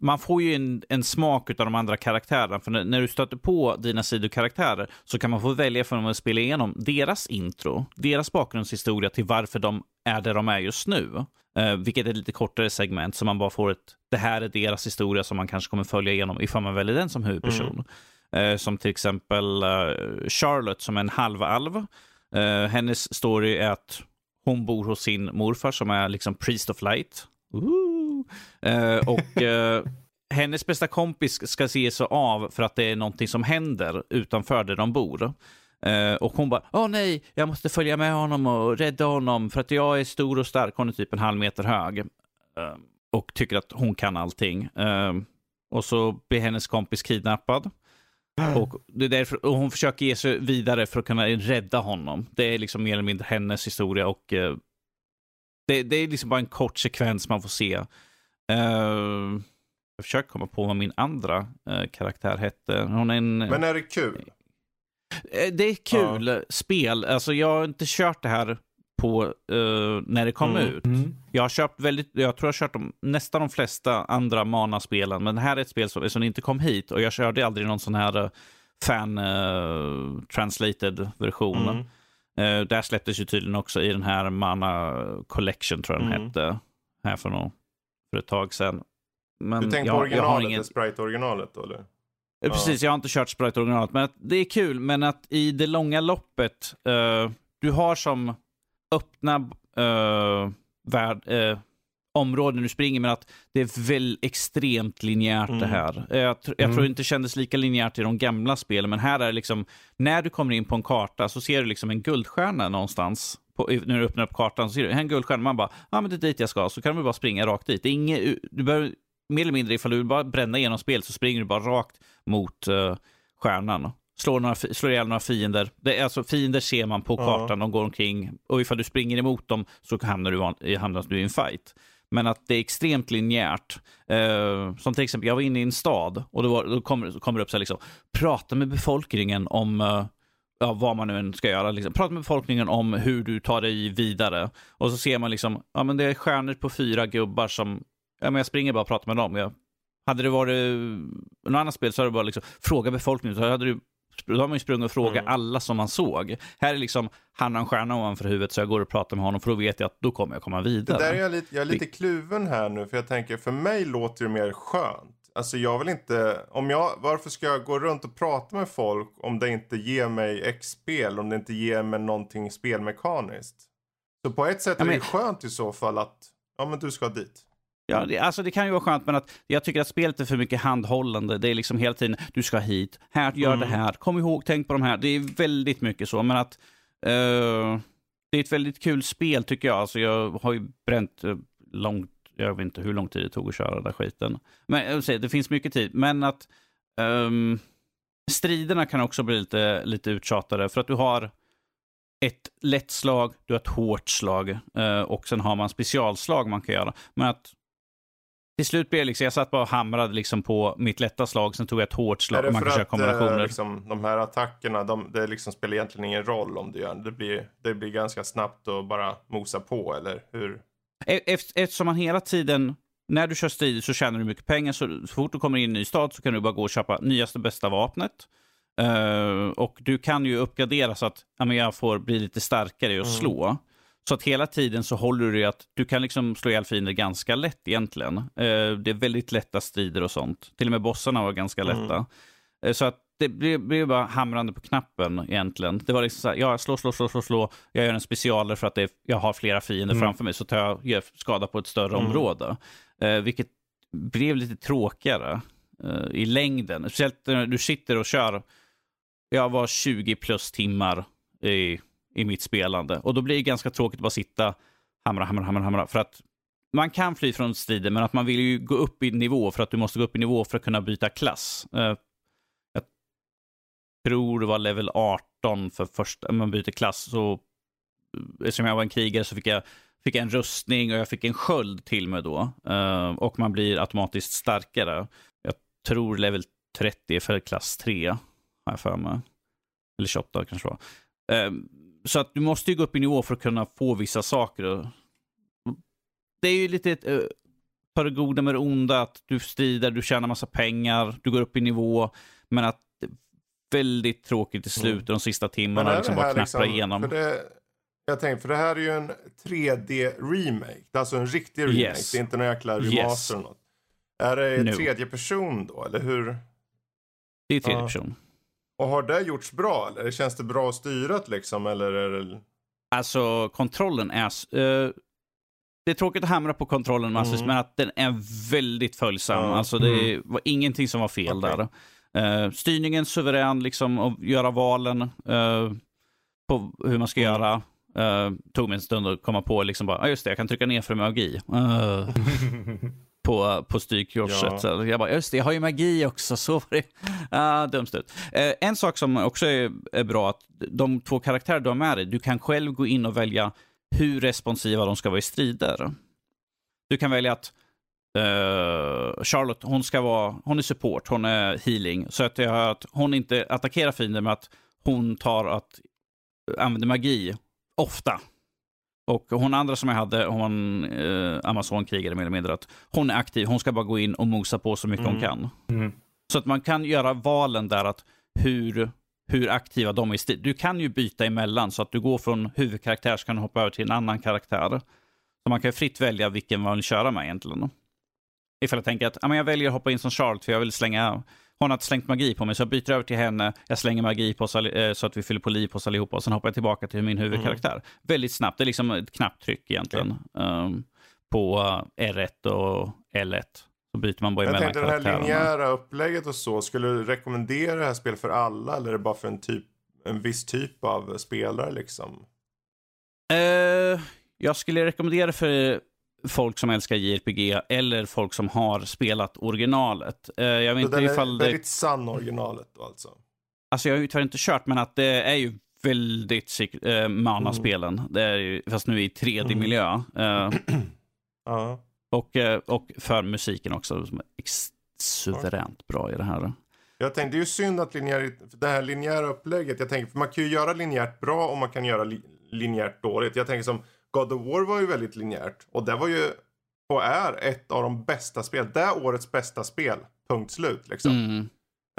man får ju en, en smak av de andra karaktärerna. För när, när, du stöter på dina sidokaraktärer så kan man få välja för dem att spela igenom deras intro, deras bakgrundshistoria till varför de är där de är just nu. Uh, vilket är ett lite kortare segment, så man bara får ett, det här är deras historia som man kanske kommer följa igenom ifall man väljer den som huvudperson. Mm. Uh, som till exempel uh, Charlotte som är en halvalv. Uh, hennes story är att hon bor hos sin morfar som är liksom priest of light. och hennes bästa kompis ska se sig av för att det är någonting som händer utanför där de bor. Uh, och hon bara, åh nej, jag måste följa med honom och rädda honom för att jag är stor och stark. Hon är typ en halv meter hög. Uh, och tycker att hon kan allting. Uh, och så blir hennes kompis kidnappad. Och, det är därför, och hon försöker ge sig vidare för att kunna rädda honom. Det är liksom mer eller mindre hennes historia och det, det, är liksom bara en kort sekvens man får se. Uh, jag försöker komma på vad min andra uh, karaktär hette. Hon är en... Men är det kul? Uh, det är kul ja. spel. Alltså jag har inte kört det här på när det kom mm. ut. Mm. Jag har köpt väldigt, jag tror jag har kört de, nästan de flesta andra Mana-spelen, men det här är ett spel som, som inte kom hit och jag körde aldrig någon sån här fan translated version. Mm. Uh, där släpptes ju tydligen också i den här Mana Collection, tror jag den mm. hette, här för, någon, för ett tag sedan. Men du tänker på originalet, ingen... Sprite-originalet då eller? Ja. Precis, jag har inte kört Sprite-originalet, men det är kul. Men att i det långa loppet, uh, du har som öppna uh, värld, uh, områden du springer, men att det är väl extremt linjärt mm. det här. Jag, jag mm. tror inte det kändes lika linjärt i de gamla spelen, men här är det liksom, när du kommer in på en karta så ser du liksom en guldstjärna någonstans. På, när du öppnar upp kartan så ser du en guldstjärna, man bara, ja ah, men det är dit jag ska, så kan du bara springa rakt dit. Inget, du behöver, mer eller mindre, ifall du bara bränna igenom spelet så springer du bara rakt mot uh, stjärnan slår, några, slår ihjäl några fiender. Det alltså, fiender ser man på kartan, ja. de går omkring. Och ifall du springer emot dem så hamnar du, hamnar du i en fight. Men att det är extremt linjärt. Uh, som till exempel, jag var inne i en stad och då, var, då kommer, kommer det upp så här liksom, prata med befolkningen om uh, ja, vad man nu än ska göra. Liksom. Prata med befolkningen om hur du tar dig vidare. Och så ser man liksom, ja men det är stjärnor på fyra gubbar som, ja men jag springer bara och pratar med dem. Jag, hade det varit något annat spel så hade det bara liksom, fråga befolkningen. Så hade du då har man ju sprungit och frågat mm. alla som man såg. Här är liksom, han har en stjärna ovanför huvudet så jag går och pratar med honom för då vet jag att då kommer jag komma vidare. Det där är jag, lite, jag är lite kluven här nu för jag tänker för mig låter det mer skönt. Alltså jag vill inte, om jag, varför ska jag gå runt och prata med folk om det inte ger mig X-spel, om det inte ger mig någonting spelmekaniskt. Så på ett sätt ja, men... är det skönt i så fall att, ja men du ska dit. Ja, det, alltså det kan ju vara skönt, men att jag tycker att spelet är för mycket handhållande. Det är liksom hela tiden, du ska hit, här, gör mm. det här, kom ihåg, tänk på de här. Det är väldigt mycket så, men att uh, det är ett väldigt kul spel tycker jag. Alltså jag har ju bränt uh, långt, jag vet inte hur lång tid det tog att köra den där skiten. Men uh, det finns mycket tid, men att um, striderna kan också bli lite, lite uttjatade, för att du har ett lätt slag, du har ett hårt slag uh, och sen har man specialslag man kan göra. Men att till slut blev det liksom, jag satt bara och hamrade liksom på mitt lätta slag, sen tog jag ett hårt slag och man kan köra eh, kombinationer. Liksom, de här attackerna, de, det liksom spelar egentligen ingen roll om du gör det. Blir, det blir ganska snabbt att bara mosa på, eller hur? E, eftersom man hela tiden, när du kör strid så tjänar du mycket pengar, så, så fort du kommer in i en ny stad så kan du bara gå och köpa nyaste bästa vapnet. Uh, och du kan ju uppgradera så att ja, men jag får bli lite starkare och mm. slå. Så att hela tiden så håller du att du kan liksom slå ihjäl fiender ganska lätt egentligen. Eh, det är väldigt lätta strider och sånt. Till och med bossarna var ganska mm. lätta. Mm. Så att det blev bara hamrande på knappen egentligen. Det var liksom så här, ja, slå, slå, slå, slå, slå. Jag gör en specialer för att är, jag har flera fiender mm. framför mig, så tar jag gör skada på ett större mm. område. Eh, vilket blev lite tråkigare eh, i längden. Speciellt när du sitter och kör, jag var 20 plus timmar i i mitt spelande. Och då blir det ganska tråkigt att bara sitta hamra, hamra, hamra, hamra. För att man kan fly från strider, men att man vill ju gå upp i nivå för att du måste gå upp i nivå för att kunna byta klass. Eh, jag tror det var level 18 för första, man byter klass. Så, eh, eftersom jag var en krigare så fick jag, fick jag en rustning och jag fick en sköld till mig då. Eh, och man blir automatiskt starkare. Jag tror level 30 för klass 3, har jag för mig. Eller 28 kanske var. Så att du måste ju gå upp i nivå för att kunna få vissa saker. Det är ju lite ett, uh, ta det goda med det onda, att du strider, du tjänar massa pengar, du går upp i nivå, men att det är väldigt tråkigt i slutet, mm. de sista timmarna, liksom bara knappra liksom, igenom. Det, jag tänkte, för det här är ju en 3D-remake, det är alltså en riktig remake, yes. det är inte någon jäkla remaster yes. eller något. Är det no. tredje person då, eller hur? Det är tredje person. Och har det gjorts bra eller känns det bra styrat liksom eller är det... Alltså kontrollen är... Uh, det är tråkigt att hamra på kontrollen massvis, Mm. men att den är väldigt följsam. Ja. Alltså det var ingenting som var fel Okej. där. Eh, styrningen suverän, liksom, att göra valen eh, på hur man ska Mm. göra. Uh, tog mig en stund att komma på, liksom bara, ah, just det, jag kan trycka ner för magi. Eh, på, på styrkorset. Ja. Så Jag bara, just det, jag har ju magi också. Så var det. Ah, dumt ut. Eh, en sak som också är, är bra, att de två karaktärer du har med dig, du kan själv gå in och välja hur responsiva de ska vara i strider. Du kan välja att eh, Charlotte, hon ska vara, hon är support, hon är healing. Så att, jag, att hon inte attackerar fiender med att hon tar att använder magi ofta. Och hon andra som jag hade, hon eh, Amazon-krigare mer eller mindre, att hon är aktiv, hon ska bara gå in och mosa på så mycket hon Mm. kan. Mm. Så att man kan göra valen där att hur, hur aktiva de är. Du kan ju byta emellan så att du går från huvudkaraktär så kan du hoppa över till en annan karaktär. Så man kan fritt välja vilken man vill köra med egentligen. Ifall jag tänker att ja, men jag väljer att hoppa in som Charlotte för jag vill slänga hon har slängt magi på mig, så jag byter över till henne. Jag slänger magi på oss, eh, så att vi fyller på liv på oss allihopa och sen hoppar jag tillbaka till min huvudkaraktär. Väldigt snabbt, det är liksom ett knapptryck egentligen. ehm, på eh, R1 och L1. Så byter man bara Jag tänkte det här linjära upplägget och så. Skulle du rekommendera det här spelet för alla eller är det bara för en, typ, en viss typ av spelare liksom? Eh, jag skulle rekommendera för folk som älskar JRPG eller folk som har spelat originalet. Eh, jag vet inte är ifall det... väldigt sann originalet då alltså? Alltså jag har ju tyvärr inte kört, men att det är ju väldigt sik- eh, Mana-spelen. Det är ju, fast nu i 3D-miljö. Eh, Ja. och, och för musiken också, som är suveränt bra i det här. Jag tänkte det är ju synd att linjär, det här linjära upplägget, jag tänker för man kan ju göra linjärt bra och man kan göra li, linjärt dåligt. Jag tänker som God of War var ju väldigt linjärt och det var ju och är ett av de bästa spel, det är årets bästa spel, punkt slut liksom. Mm.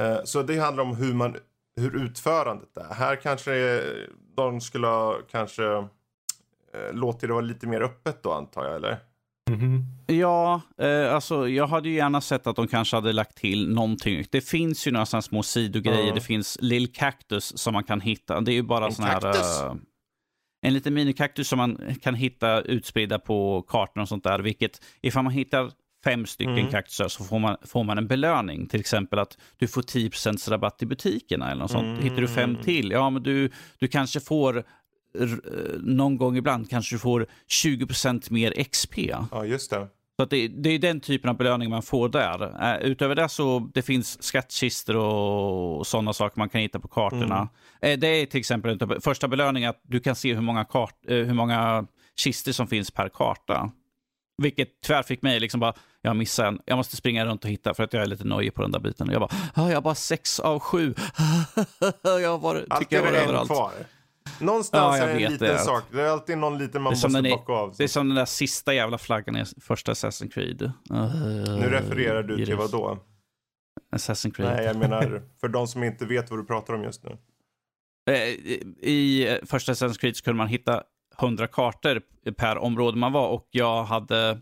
Eh, Så det handlar om hur man, hur utförandet är. Här kanske de skulle ha kanske eh, låtit det vara lite mer öppet då antar jag eller? Mhm. Ja, eh, alltså jag hade ju gärna sett att de kanske hade lagt till någonting. Det finns ju några sådana små sidogrejer. Ja. Det finns Lill Cactus som man kan hitta. Det är ju bara sån här... kaktus? En liten minikaktus som man kan hitta utspridda på kartan och sånt där. Vilket, ifall man hittar fem stycken Mm. kaktusar så får man, får man en belöning. Till exempel att du får 10% rabatt i butikerna eller något sånt. Mm. Hittar du fem till, ja men du, du kanske får någon gång ibland kanske du får 20% mer XP. Ja just det. Så det, det är den typen av belöning man får där. Eh, utöver det så det finns skattkistor och sådana saker man kan hitta på kartorna. Eh, det är till exempel utav- första belöningen att du kan se hur många, kart, eh, hur många kistor som finns per karta. Vilket tyvärr fick mig liksom bara, jag missade en, jag måste springa runt och hitta för att jag är lite nojig på den där biten. Jag bara, ah, jag har bara sex av sju. jag var, tycker jag var överallt. kvar. Någonstans Ja, är det en liten det. sak. Det är alltid någon liten man måste är- bocka av. Det är som den där sista jävla flaggan i första Assassin's Creed. Uh, Nu refererar du till vad då? Assassin's Creed. Nej, jag menar för de som inte vet vad du pratar om just nu. Eh, I första Assassin's Creed så kunde man hitta 100 kartor per område man var och jag hade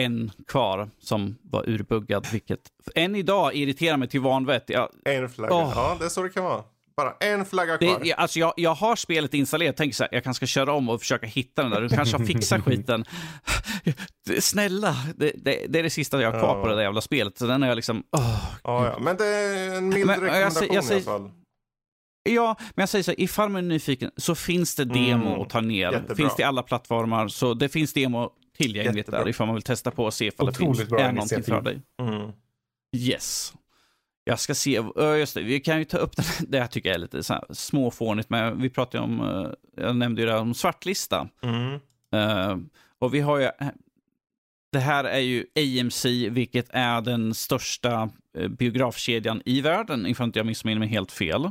en kvar som var urbuggad, vilket än idag irriterar mig till vanvett. Jag, En flagga. Åh. Ja, det är så det kan vara. Bara en flagga det, kvar. jag, alltså jag, jag har spelet installerat, tänker så här, jag kanske ska köra om och försöka hitta den där. Du kanske har fixat skiten. Snälla, det, det, det är det sista jag har kvar Ja. på det där jävla spelet. Så den är jag liksom, åh, Ja, ja. Men det är en mild Men, jag rekommendation säger- jag i säger- alla fall. Ja, men jag säger så här, ifall man är nyfiken så finns det demo Mm, att ta ner. jättebra. Finns det i alla plattformar, så det finns demo tillgängligt Jättebra. där ifall man vill testa på och se ifall det Otroligt finns, bra är någonting för dig. Mm. Yes. Jag ska se, just det, vi kan ju ta upp den, det här tycker jag är lite så här småfånigt, men vi pratade om, eh, jag nämnde ju det här om svartlista. Mm. Eh, och vi har ju, det här är ju AMC, vilket är den största eh, biografkedjan i världen, ifall inte jag missminner mig helt fel.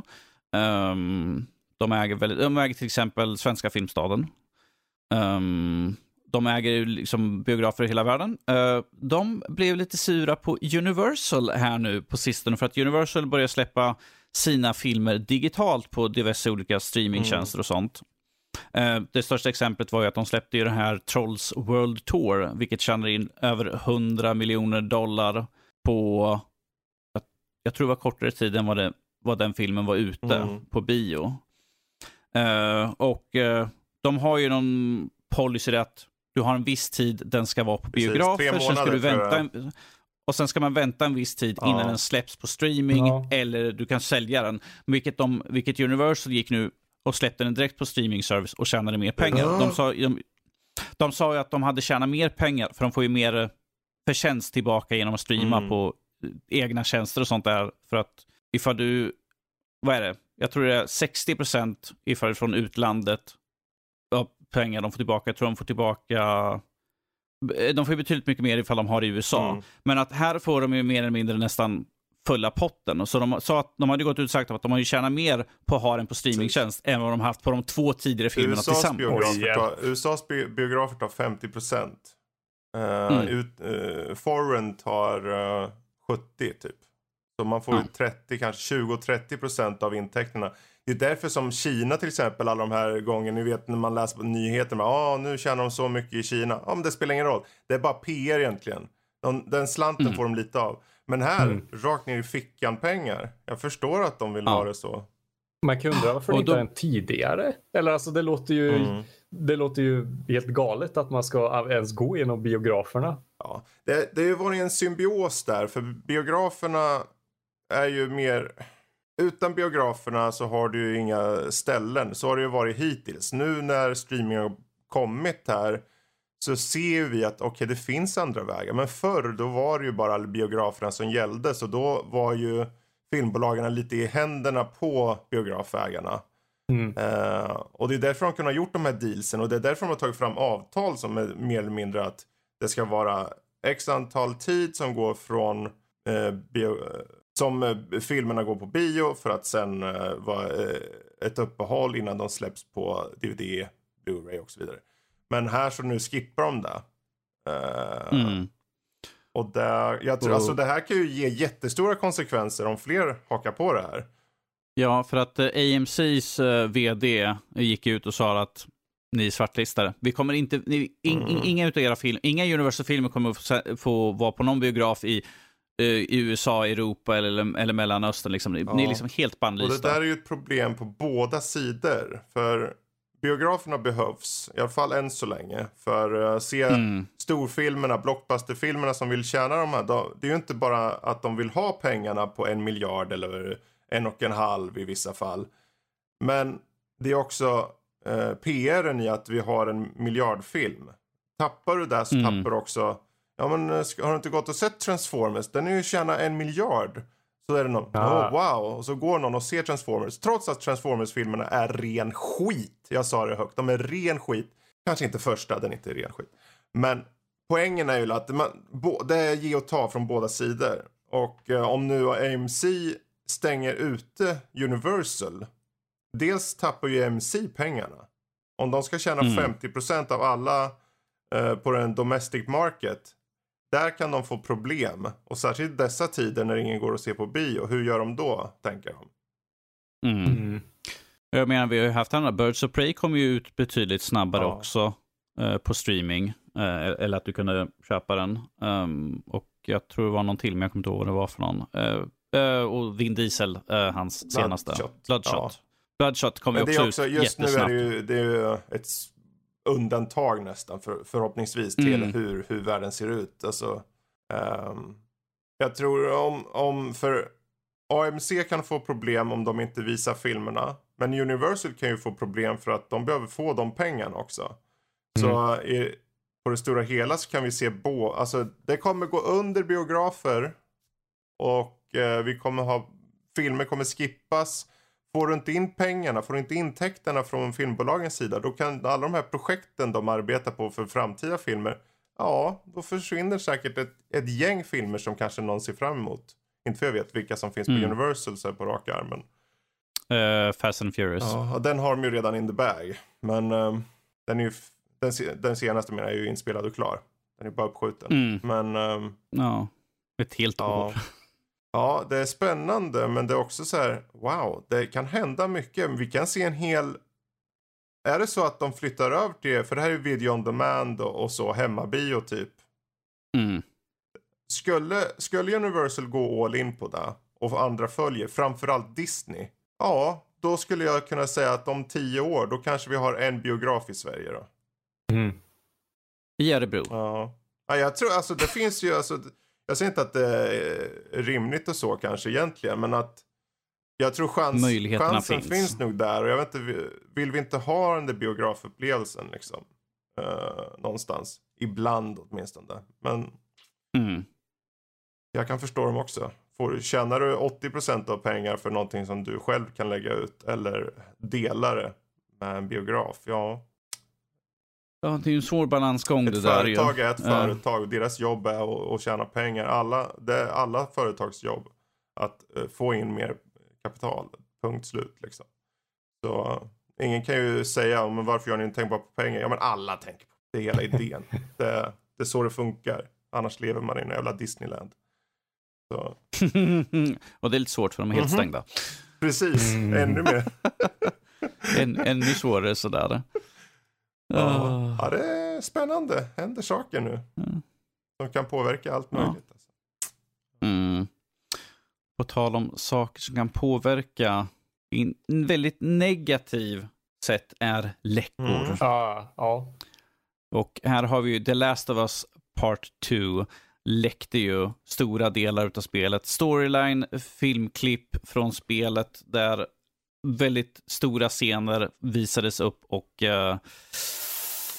Ehm, de, äger väldigt, de äger till exempel Svenska Filmstaden. Ehm, de äger ju liksom biografer i hela världen. Eh, de blev lite sura på Universal här nu på sistone för att Universal börjar släppa sina filmer digitalt på diverse olika streamingtjänster och sånt. Eh, det största exemplet var ju att de släppte ju det här Trolls World Tour, vilket tjänar in över 100 miljoner dollar på, jag, tror det var kortare tid än vad, det, vad den filmen var ute Mm. på bio. Eh, och de har ju någon policy att du du har en viss tid den ska vara på Precis, biografer, tre sen ska du månader, vänta en, och sen ska man vänta en viss tid Ja. innan den släpps på streaming Ja. eller du kan sälja den. Vilket, de, vilket Universal gick nu och släppte den direkt på streaming service och tjänade mer pengar. Ja. De, sa, de, de sa ju att de hade tjänat mer pengar för de får ju mer eh, förtjänst tillbaka genom att streama Mm. på eh, egna tjänster och sånt där. För att ifall du, vad är det? Jag tror det är 60 procent ifall det är från utlandet pengar de får tillbaka. Jag tror de får tillbaka de får ju betydligt mycket mer ifall de har i USA. Mm. Men att här får de ju mer eller mindre nästan fulla potten. Och så de sa att de hade gått ut och sagt att de har ju tjänat mer på att ha den på streamingtjänst än vad de haft på de två tidigare filmerna USAs tillsammans. biografer, tar, USAs bi- biografer tar 50 procent. Mm. ut, uh, foreign tar eh, 70 typ. Så man får ju Ja. 30, kanske 20-30 procent av intäkterna. Det är därför som Kina till exempel alla de här gångerna, ni vet när man läser på nyheterna, ah, nu tjänar de så mycket i Kina. Ja men det spelar ingen roll. Det är bara PR egentligen. De, den slanten Mm. får de lite av. Men här, Mm. rakt ner i fickan pengar. Jag förstår att de vill Ja. ha det så. Man kan undra varför Och det inte då- en tidigare. Eller alltså det låter ju, Mm. det låter ju helt galet att man ska ens gå genom biograferna. Ja, det, det har ju varit en symbios där, för biograferna är ju mer... Utan biograferna så har du ju inga ställen. Så har det ju varit hittills. Nu när streaming har kommit här så ser vi att okej, det finns andra vägar. Men förr då var det ju bara biograferna som gällde. Så då var ju filmbolagen lite i händerna på biografägarna. Mm. Eh, och det är därför de kunnat gjort de här dealsen och det är därför de har tagit fram avtal som är mer eller mindre att det ska vara x antal tid som går från bio, eh, som eh, filmerna går på bio för att sen eh, vara eh, ett uppehåll innan de släpps på DVD, Blu-ray och så vidare. Men här så nu skippar de det. Mm. Och där, jag tror, Och- alltså det här kan ju ge jättestora konsekvenser om fler hakar på det här. Ja, för att AMCs vd gick ut och sa att ni är svartlistade. Vi kommer inte, ni, in, in, Mm. inga utav era film, inga Universal-filmer kommer få, få vara på någon biograf i, i USA, Europa eller, eller Mellanöstern. Liksom. Ja. ni är liksom helt Och det bannlysta. där är ju ett problem på båda sidor. För biograferna behövs, i alla fall än så länge. För att se Mm. storfilmerna, blockbusterfilmerna som vill tjäna de här. Det är ju inte bara att de vill ha pengarna på en miljard eller en och en halv i vissa fall. Men det är också eh, PRen i att vi har en miljardfilm. Tappar du där så Mm. tappar du också Ja men eh, har du inte gått och sett Transformers? Den är ju tjänat en miljard. Så är det någon, Ah. oh, wow, och så går någon och ser Transformers. Trots att Transformers-filmerna är ren skit. Jag sa det högt, de är ren skit. Kanske inte första, den är inte ren skit. Men poängen är ju att man, bo, det är ge och ta från båda sidor. Och eh, om nu AMC stänger ute Universal. Dels tappar ju AMC pengarna. Om de ska tjäna Mm. 50% av alla eh, på den domestic market. Där kan de få problem. Och särskilt dessa tider när ingen går och ser på bio. Hur gör de då, tänker de? Mm. Mm. Jag menar, vi har ju haft andra. Birds of Prey kom ju ut betydligt snabbare Ja. också eh, på streaming. Eh, eller att du kunde köpa den. Ehm, och jag tror det var någon till, men jag kommer inte ihåg vad det var för någon. Eh, eh, och Vin Diesel, eh, hans senaste. Bloodshot. Bloodshot. Ja. Bloodshot kom ju Men också, också, ut just nu är jättesnabbt. det ju, det är ju ett undantag nästan för, förhoppningsvis till Mm. hur, hur världen ser ut. Alltså, ehm, jag tror om, om, för AMC kan få problem om de inte visar filmerna. Men Universal kan ju få problem för att de behöver få de pengarna också. Så i, på det stora hela så kan vi se bo, alltså det kommer gå under biografer. Och eh, vi kommer ha, filmer kommer skippas. Får du inte in pengarna, får du inte intäkterna från filmbolagens sida, då kan alla de här projekten de arbetar på för framtida filmer, ja, då försvinner säkert ett, ett gäng filmer som kanske någon ser fram emot. Inte för jag vet vilka som finns på Mm. Universal så här på rak armen. Eh, Fast and Furious. Ja, den har de ju redan in the bag. Men ehm, den, är ju, den, den senaste menar jag är ju inspelad och klar. Den är bara uppskjuten. Mm. Men ehm, Ja, ett helt år. ja, det är spännande men det är också så här, wow, det kan hända mycket. Vi kan se en hel... Är det så att de flyttar över till, för det här är ju video on demand och, och så, hemmabio typ. Mm. Skulle, skulle Universal gå all in på det och andra följer, framförallt Disney. Ja, då skulle jag kunna säga att om tio år, då kanske vi har en biograf i Sverige då. Mm. I Örebro. Ja. ja, jag tror alltså det finns ju, alltså, jag säger inte att det är rimligt och så kanske egentligen, men att jag tror chans, chansen finns. finns. nog där och jag vet inte, vill vi inte ha den där biografupplevelsen liksom? Uh, någonstans. Ibland åtminstone. Men Mm. jag kan förstå dem också. Får, tjänar du 80% av pengar för någonting som du själv kan lägga ut eller dela det med en biograf, ja. Ja, det är ju en svår balansgång det Ett där ju. företag är ett företag deras jobb är att, tjäna pengar. Alla, det är alla företags jobb att eh, få in mer kapital. Punkt slut liksom. Så eh, ingen kan ju säga men varför gör ni inte tänker bara på pengar? Ja men alla tänker på det. Det är hela idén. det, det är så det funkar. Annars lever man i en jävla Disneyland. Och det är lite svårt för de är helt Mhm. stängda. precis, Mm. ännu mer. En, ännu svårare sådär. Ja. Ja, det är spännande. Händer saker nu. Mm. Som kan påverka allt Ja. möjligt. Alltså. Mm. På tal om saker som kan påverka i en väldigt negativ sätt är läckor. Mm. Ja, ja. Och här har vi ju The Last of Us Part 2 läckte ju stora delar av spelet. Storyline, filmklipp från spelet där väldigt stora scener visades upp och uh,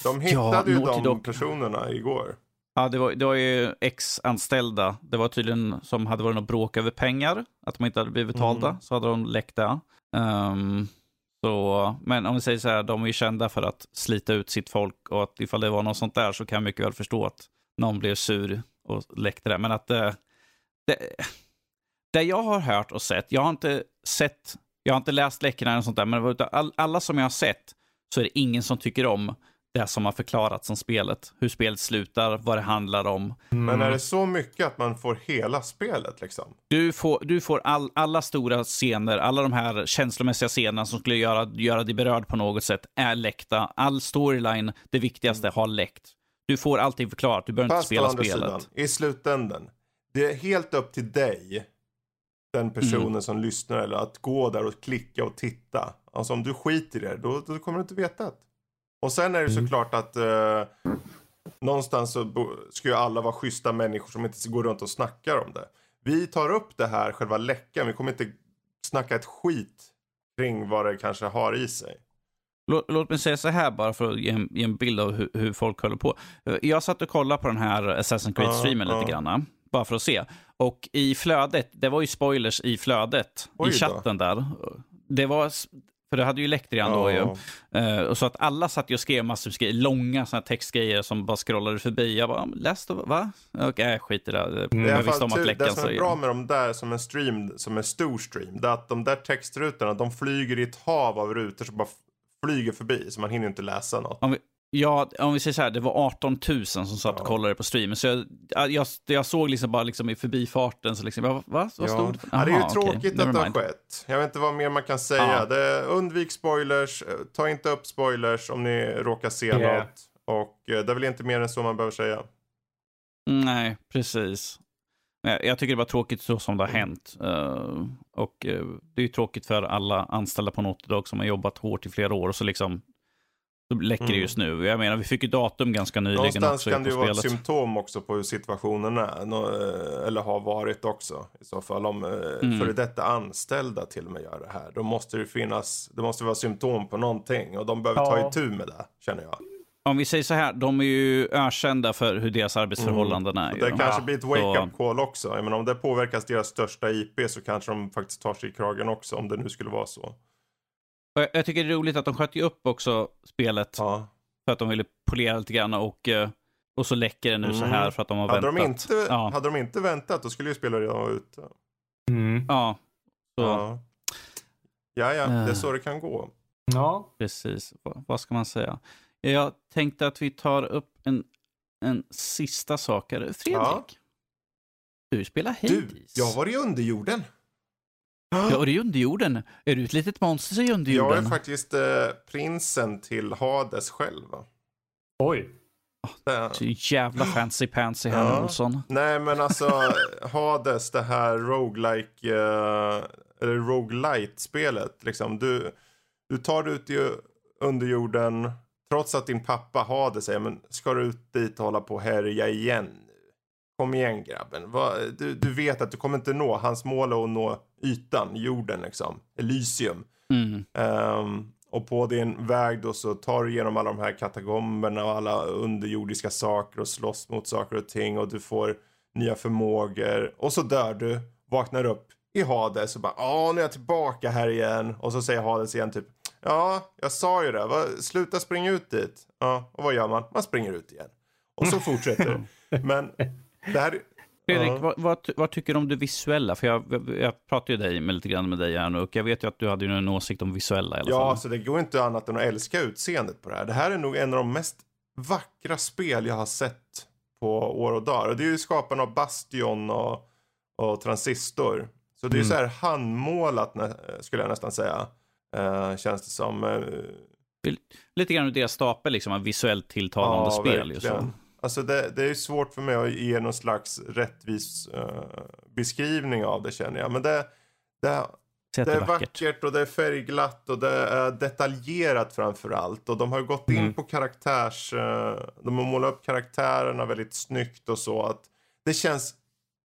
De hittade ju Naughty de Dog. personerna igår. Ja, det var, det var ju ex-anställda. Det var tydligen som hade varit något bråk över pengar, att de inte hade blivit betalda, Mm. så hade de läckt det. Ehm, så, men om vi säger så här, de är ju kända för att slita ut sitt folk och att ifall det var något sånt där så kan jag mycket väl förstå att någon blev sur och läckte det. Men att det, det, det jag har hört och sett, jag har inte sett, jag har inte läst läckorna och sånt där, men all, alla som jag har sett så är det ingen som tycker om det som har förklarats om spelet. Hur spelet slutar, vad det handlar om. Men Mm. är det så mycket att man får hela spelet liksom? Du får, du får all, alla stora scener, alla de här känslomässiga scenerna som skulle göra, göra dig berörd på något sätt är läckta. All storyline, det viktigaste, har läckt. Du får allting förklarat, du behöver inte Fast å spela spelet. sidan, i slutändan. Det är helt upp till dig, den personen Mm. som lyssnar, eller att gå där och klicka och titta. Alltså om du skiter i det, då, då kommer du inte veta det. Och sen är det Mm. såklart att eh, någonstans så ska ju alla vara schyssta människor som inte går runt och snackar om det. Vi tar upp det här, själva läckan, vi kommer inte snacka ett skit kring vad det kanske har i sig. Låt, låt mig säga så här bara för att ge en, ge en bild av hur, hur folk håller på. Eh, Jag satt och kollade på den här Assassin's Creed-streamen Ja, lite ja. grann. Bara för att se. Och i flödet, det var ju spoilers i flödet, Oj i då. chatten där. Det var, för det hade ju läckt redan då ju. Och så att alla satt ju och skrev massor av grejer, långa såna textgrejer som bara scrollade förbi. Jag bara, läs då, va? Okej, skit i det. Mm. Jag visste om att läckan det som är bra med de där som en stream, som en stor stream, det är att de där textrutorna, de flyger i ett hav av rutor som bara flyger förbi, så man hinner inte läsa något. Om vi, ja, om vi säger så här, det var 18 000 som satt och kollade på streamen. Så jag, jag, jag såg liksom bara liksom i förbifarten, så liksom, va? va? Vad stod det? ja, det är ju tråkigt att det har skett. Jag vet inte vad mer man kan säga. Det, undvik spoilers, eh, ta inte upp spoilers om ni råkar se Yeah. något. Och eh, det är väl inte mer än så man behöver säga. Nej, precis. Jag tycker det var tråkigt så som det har Mm. hänt. Eh, och det är ju tråkigt för alla anställda på Naughty Dog som har jobbat hårt i flera år och så liksom läcker det Mm. just nu. Jag menar, vi fick ju datum ganska nyligen Någonstans också kan det ju vara ett symptom också på hur situationen är. Eh, eller har varit också. I så fall om eh, Mm. före detta anställda till och med gör det här. Då måste det finnas, det måste vara symptom på någonting. Och de behöver ta Ja. itu med det, känner jag. Om vi säger så här, de är ju ökända för hur deras arbetsförhållanden är. Och ju. det kanske Ja. blir ett wake-up call också. Jag menar, om det påverkas deras största IP så kanske de faktiskt tar sig i kragen också. Om det nu skulle vara så. Och jag- Jag tycker det är roligt att de sköt ju upp också spelet Ja. för att de ville polera lite grann och, eh, och så läcker det nu så Mm. här för att de har Hade, de väntat. inte, ja. hade de inte väntat då skulle ju spelet redan vara ute. Mm. ja, så Ja. ja, ja, det är Eh. så det kan gå. Ja. precis. Vad, vad ska man säga? Jag tänkte att vi tar upp en, en sista sak. Fredrik, Ja. du spelar Du, Hades. jag var i underjorden. Ja, och det är underjorden. Är du ett litet monster i Jag underjorden? är faktiskt eh, prinsen till Hades själv. Oj. Det- Så jävla fancy pansy här Ja. Olsson. Nej men alltså Hades, det här roguelike, eh, eller roguelite spelet liksom. Du, du tar dig ut i underjorden, trots att din pappa hade säger men ska du ut dit och hålla på och härja igen? Kom igen grabben. Va, du, du vet att du kommer inte nå, hans mål är att nå ytan, jorden liksom, Elysium. Mm. Um, och på din väg då så tar du igenom alla de här katakomberna och alla underjordiska saker och slåss mot saker och ting och du får nya förmågor och så dör du, vaknar upp i Hades och bara ja nu är jag tillbaka här igen och så säger Hades igen typ ja jag sa ju det, Va, sluta springa ut dit. Ja och vad gör man? Man springer ut igen. Och så fortsätter det. Men det här Fredrik, Ja. vad, vad, vad tycker du om det visuella? För jag, jag, jag pratar ju dig med, lite grann med dig här nu och jag vet ju att du hade ju en åsikt om visuella i alla Ja, fall. så det går inte annat än att älska utseendet på det här. Det här är nog en av de mest vackra spel jag har sett på år och dagar. Och det är ju skaparna av Bastion och, och Transistor. Så det är ju Mm. så här handmålat skulle jag nästan säga. Eh, känns det som. Uh, Lite grann ur deras stapel, liksom, av visuellt tilltalande spel. Just så. Alltså det, det är svårt för mig att ge någon slags rättvis eh, beskrivning av det känner jag. Men det, det, det det är vackert. vackert och det är färgglatt och det är detaljerat framför allt. Och de har gått in Mm. på karaktärs... eh, De har målat upp karaktärerna väldigt snyggt och så. att Det känns...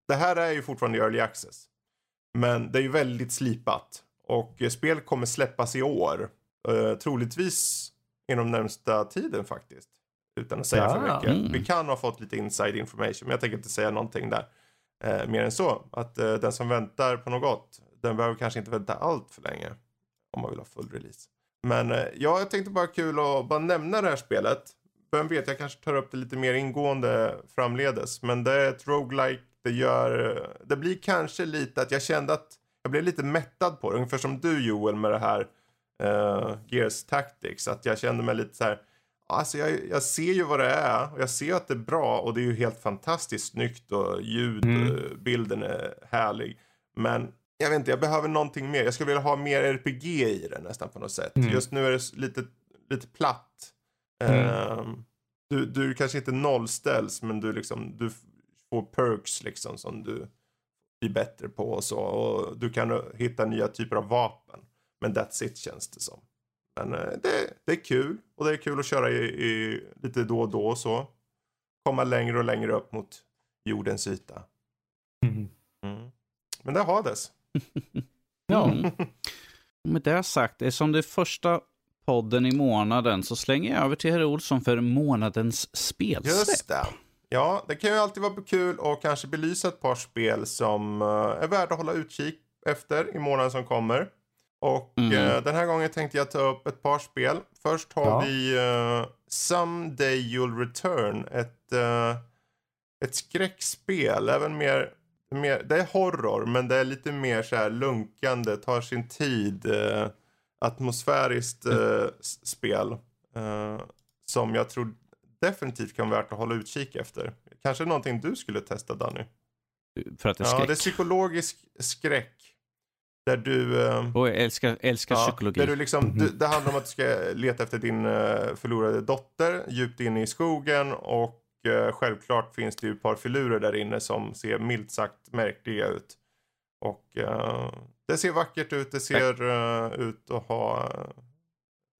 Det här är ju fortfarande early access. Men det är ju väldigt slipat. Och eh, spel kommer släppas i år. Uh, troligtvis inom närmsta tiden faktiskt. Utan att säga för Ja. mycket. Mm. Vi kan ha fått lite inside information. Men jag tänker inte säga någonting där. Eh, mer än så. Att eh, den som väntar på något. Den behöver kanske inte vänta allt för länge. Om man vill ha full release. Men eh, ja, jag tänkte bara kul att bara nämna det här spelet. Vem vet, jag kanske tar upp det lite mer ingående framledes. Men det är ett roguelike. Det gör... Det blir kanske lite att jag kände att jag blev lite mättad på det. Ungefär som du Joel med det här eh, Gears Tactics. Att jag kände mig lite så här. Alltså jag, jag ser ju vad det är och jag ser att det är bra och det är ju helt fantastiskt snyggt och ljud, Mm. bilden är härlig. Men jag vet inte, jag behöver någonting mer. Jag skulle vilja ha mer RPG i det nästan på något sätt. Mm. Just nu är det lite, lite platt. Mm. Ehm, du, du kanske inte nollställs men du liksom, du får perks liksom som du blir bättre på och så. Och du kan eh, hitta nya typer av vapen. Men that's it känns det som. Men eh, det, det är kul. Och det är kul att köra i, i lite då och då och så. Komma längre och längre upp mot jordens yta. Mm. Mm. Men det har Hades. Ja. Mm. Med det sagt, som det är första podden i månaden så slänger jag över till herr Olsson för månadens spelsläpp. Just det. Ja, det kan ju alltid vara kul att kanske belysa ett par spel som eh, är värda att hålla utkik efter i månaden som kommer. Och Mm. eh, den här gången tänkte jag ta upp ett par spel. Först har Ja. vi uh, Someday You'll Return. Ett, eh, ett skräckspel. Även mer, mer, det är horror men det är lite mer så här lunkande, tar sin tid. eh, atmosfäriskt s- spel. som jag tror definitivt kan vara värt att hålla utkik efter. Kanske någonting du skulle testa Danny? För att det är Ja, skräck. det är psykologisk skräck. Där du... eh, Och älskar, älskar ja, psykologi. där du liksom, du, det handlar om att du ska leta efter din eh, förlorade dotter djupt inne i skogen och eh, självklart finns det ju ett par filurer där inne som ser milt sagt märkliga ut. Och eh, det ser vackert ut, det ser eh, ut att ha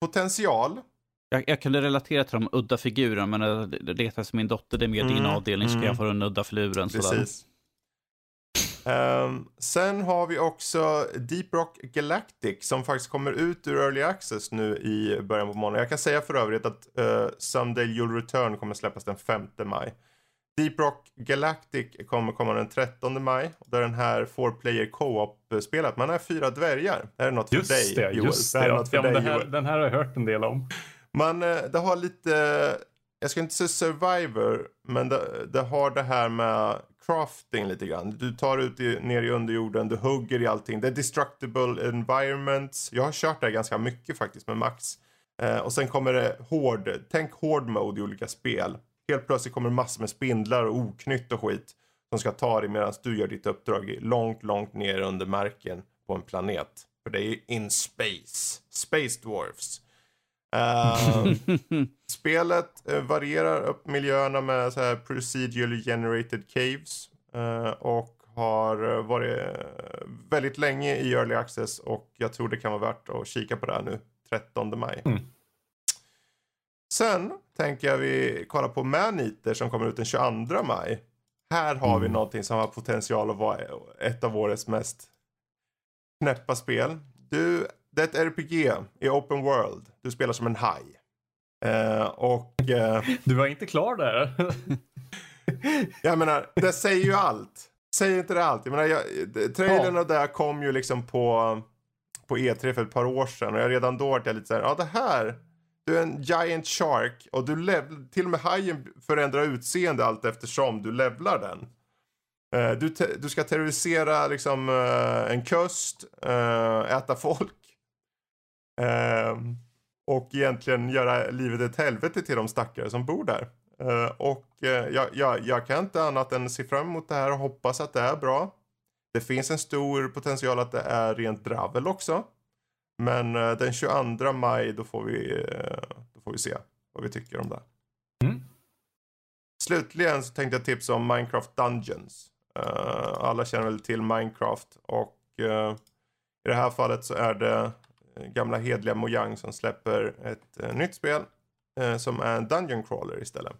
potential. Jag, jag kunde relatera till de udda figurerna, men det det efter min dotter, det är mer din Mm, avdelning, ska mm. jag få den udda filuren. Sådär. Ehm, sen har vi också Deep Rock Galactic som faktiskt kommer ut ur Early Access nu i början på månaden. Jag kan säga för övrigt att uh, Someday You'll Return kommer släppas den 5 maj. Deep Rock Galactic kommer komma den 13 maj. Där den här four player co-op-spelet. Man är fyra dvärgar. Det här är något Just för dig det, Joel. just det det. Ja, dig det här, den här har jag hört en del om. Man, eh, det har lite, jag ska inte säga survivor, men det, det har det här med crafting lite grann. Du tar ut i, ner i underjorden, du hugger i allting. Det är destructible environments. Jag har kört det här ganska mycket faktiskt med Max. Eh, och sen kommer det hård, tänk hård mode i olika spel. Helt plötsligt kommer massor med spindlar och oknytt och skit som ska ta dig medan du gör ditt uppdrag långt, långt ner under marken på en planet. För det är ju in space. Space dwarfs. Eh, spelet eh, varierar upp miljöerna med så här procedurally generated caves. eh, och har eh, varit väldigt länge i early access och jag tror det kan vara värt att kika på det här nu 13 maj. Mm. Sen tänker jag vi kollar på Maneater som kommer ut den 22 maj. Här har mm. vi någonting som har potential att vara ett av årets mest knäppa spel. Du, det är ett RPG i open world. Du spelar som en haj. Eh, och... Eh, du var inte klar där. jag menar, det säger ju allt. Säger inte det allt? Jag menar, jag, trailerna ja. där kom ju liksom på, på E3 för ett par år sedan och jag redan då var jag lite såhär, ja det här du är en giant shark och du lev- till och med hajen förändrar utseende allt eftersom du levlar den. Uh, du, du ska terrorisera liksom uh, en kust, uh, äta folk. Och egentligen göra livet ett helvete till de stackare som bor där. och jag, jag, jag kan inte annat än se fram emot det här och hoppas att det är bra. Det finns en stor potential att det är rent dravel också. Men uh, den 22 maj då får, vi, uh, då får vi se vad vi tycker om det. Mm. Slutligen så tänkte jag tipsa om Minecraft Dungeons. Alla känner väl till Minecraft och i det här fallet så är det gamla hedliga Mojang som släpper ett eh, nytt spel eh, som är en Dungeon Crawler istället.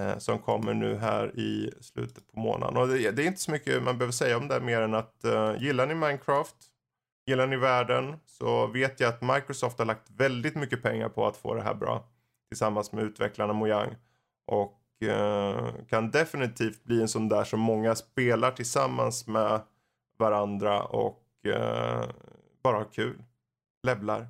Eh, som kommer nu här i slutet på månaden. Och det, det, är inte så mycket man behöver säga om det mer än att gillar ni Minecraft Gillar ni världen så vet jag att Microsoft har lagt väldigt mycket pengar på att få det här bra. Tillsammans med utvecklarna Mojang. Och kan definitivt bli en sån där som många spelar tillsammans med varandra och bara har kul. Levlar.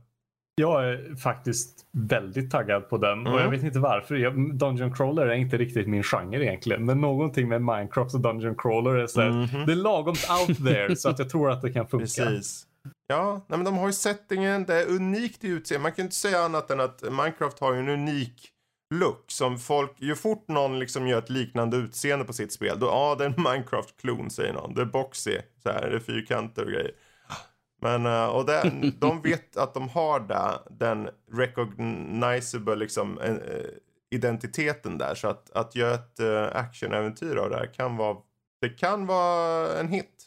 Jag är faktiskt väldigt taggad på den mm. och jag mm. vet inte varför. Jag, Dungeon Crawler är inte riktigt min genre egentligen. Men någonting med Minecraft och Dungeon Crawler är så här, mm det är lagom out there så att jag tror att det kan funka. Precis. Ja, nej, men de har ju settingen, det är unikt i utseende. Man kan inte säga annat än att Minecraft har ju en unik look som folk, ju fort någon liksom gör ett liknande utseende på sitt spel, då ja det är en Minecraft-klon säger någon. Det är boxy, så här, det är fyrkanter och grejer. Men, eh, och det, de vet att de har det, den recognizable liksom, eh, identiteten där. Så att, att göra ett uh, actionäventyr av det här kan vara, det kan vara en hit.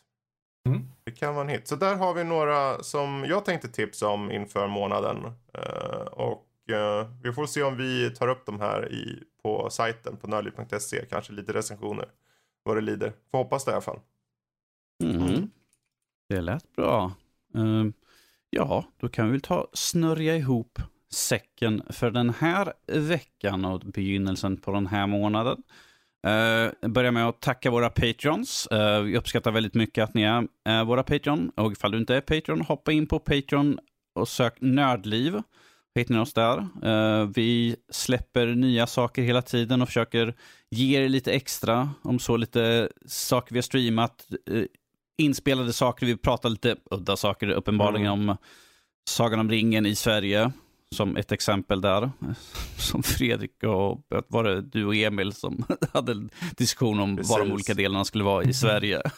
Mm. Det kan vara en hit. Så där har vi några som jag tänkte tipsa om inför månaden. Uh, och uh, vi får se om vi tar upp de här i, på sajten på nördliv.se. Kanske lite recensioner. Vad det lider. Får hoppas det i alla fall. Mm. Mm. Det lät bra. Ehm, ja, då kan vi väl ta snörja ihop säcken för den här veckan och begynnelsen på den här månaden. Ehm, uh, börjar med att tacka våra Patreons. Uh, ehm, vi uppskattar väldigt mycket att ni är uh, våra Patreon. Och ifall du inte är Patreon, hoppa in på Patreon och sök Nördliv. Hittar ni oss där. Uh, vi släpper nya saker hela tiden och försöker ge er lite extra. Om så lite saker vi har streamat. Eh, inspelade saker, vi pratar lite udda saker uppenbarligen mm. om Sagan om ringen i Sverige som ett exempel där. Som Fredrik och, var det du och Emil som hade en diskussion om Precis. var de olika delarna skulle vara i Sverige.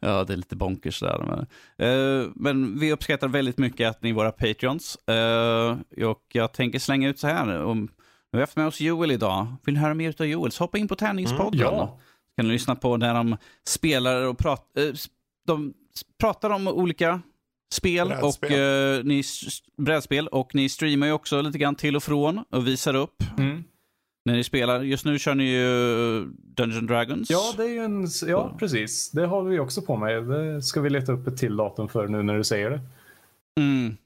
Ja, det är lite bonkers där. Men, uh, men vi uppskattar väldigt mycket att ni är våra patreons. Uh, och jag tänker slänga ut så här. Om, vi har haft med oss Joel idag. Vill ni höra mer av Joel så hoppa in på Tärningspodden. Mm, ja. Kan du lyssna på när de spelar och pratar. Uh, de pratar om olika spel brädspel. och eh, ni, brädspel och ni streamar ju också lite grann till och från och visar upp mm. när ni spelar. Just nu kör ni ju Dungeon Dragons. Ja, det är ju en, ja, precis. Det har vi också på mig. Det ska vi leta upp ett till datum för nu när du säger det. Mm.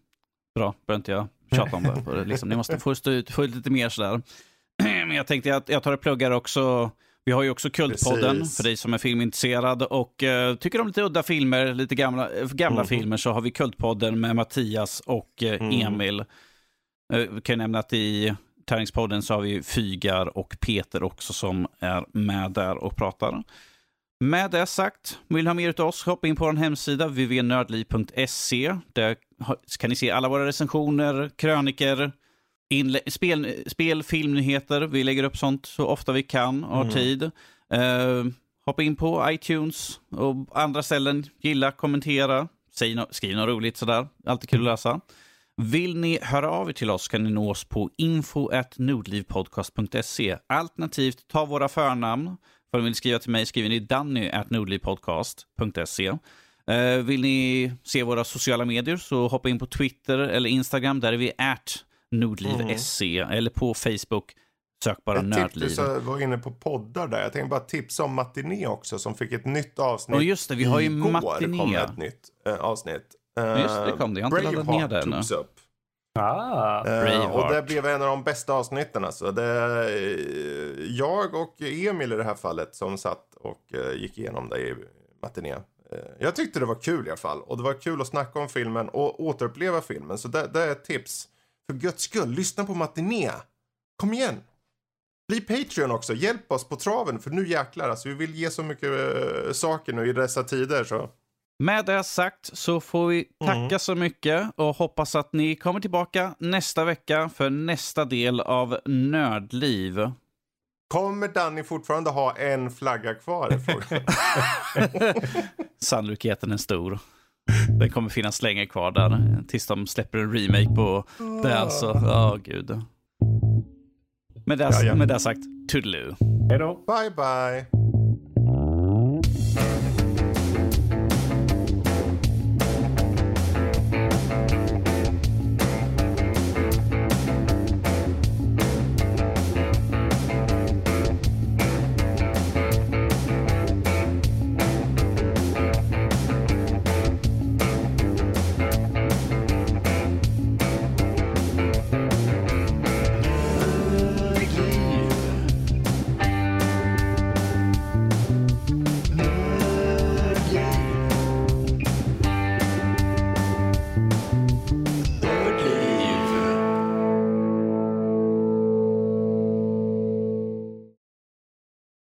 Bra, behöver inte jag tjata om det. liksom, ni måste få, stå ut, få ut lite mer sådär. Men jag tänkte att jag tar och pluggar också vi har ju också Kultpodden Precis. för dig som är filmintresserad och uh, tycker om lite udda filmer, lite gamla, eh, gamla mm. filmer så har vi Kultpodden med Mattias och uh, mm. Emil. Uh, kan nämna att i Tärningspodden så har vi Fygar och Peter också som är med där och pratar. Med det sagt, vill ni ha mer av oss, hoppa in på vår hemsida www.nördliv.se. Där kan ni se alla våra recensioner, kröniker, Inlä- spel, spel, filmnyheter. Vi lägger upp sånt så ofta vi kan och har mm. tid. Uh, hoppa in på iTunes och andra ställen. Gilla, kommentera, no skriv något roligt sådär. Alltid kul att läsa. Vill ni höra av er till oss kan ni nå oss på info.nordlivpodcast.se. Alternativt ta våra förnamn. För ni vill skriva till mig skriver ni danny at nordlivpodcast.se. Uh, vill ni se våra sociala medier så hoppa in på Twitter eller Instagram. Där är vi at Nordliv Mm. SE eller på Facebook. Sök bara Jag tyckte Nördliv. så var inne på poddar där. Jag tänkte bara tipsa om Matiné också som fick ett nytt avsnitt. Och just det, vi har ju Igår Matiné. kom ett nytt eh, avsnitt. Eh, Just det, kom det. Jag har inte laddat ner det ännu. upp. Ah, Eh, Braveheart. och det blev en av de bästa avsnitten. Alltså. Det, eh, jag och Emil i det här fallet som satt och eh, gick igenom det i matiné. Eh, jag tyckte det var kul i alla fall. Och det var kul att snacka om filmen och återuppleva filmen. Så det, det är ett tips. För guds skull, lyssna på matiné. Kom igen. Bli Patreon också. Hjälp oss på traven. För nu jäklar, alltså, vi vill ge så mycket eh, saker nu i dessa tider. Så. Med det sagt så får vi tacka Mm. så mycket och hoppas att ni kommer tillbaka nästa vecka för nästa del av Nördliv. Kommer Danny fortfarande ha en flagga kvar? Sannolikheten är stor. Den kommer finnas länge kvar där tills de släpper en remake på det. Alltså, ja gud. Med det, Ja, ja. med det sagt, toodaloo. hej då. bye bye.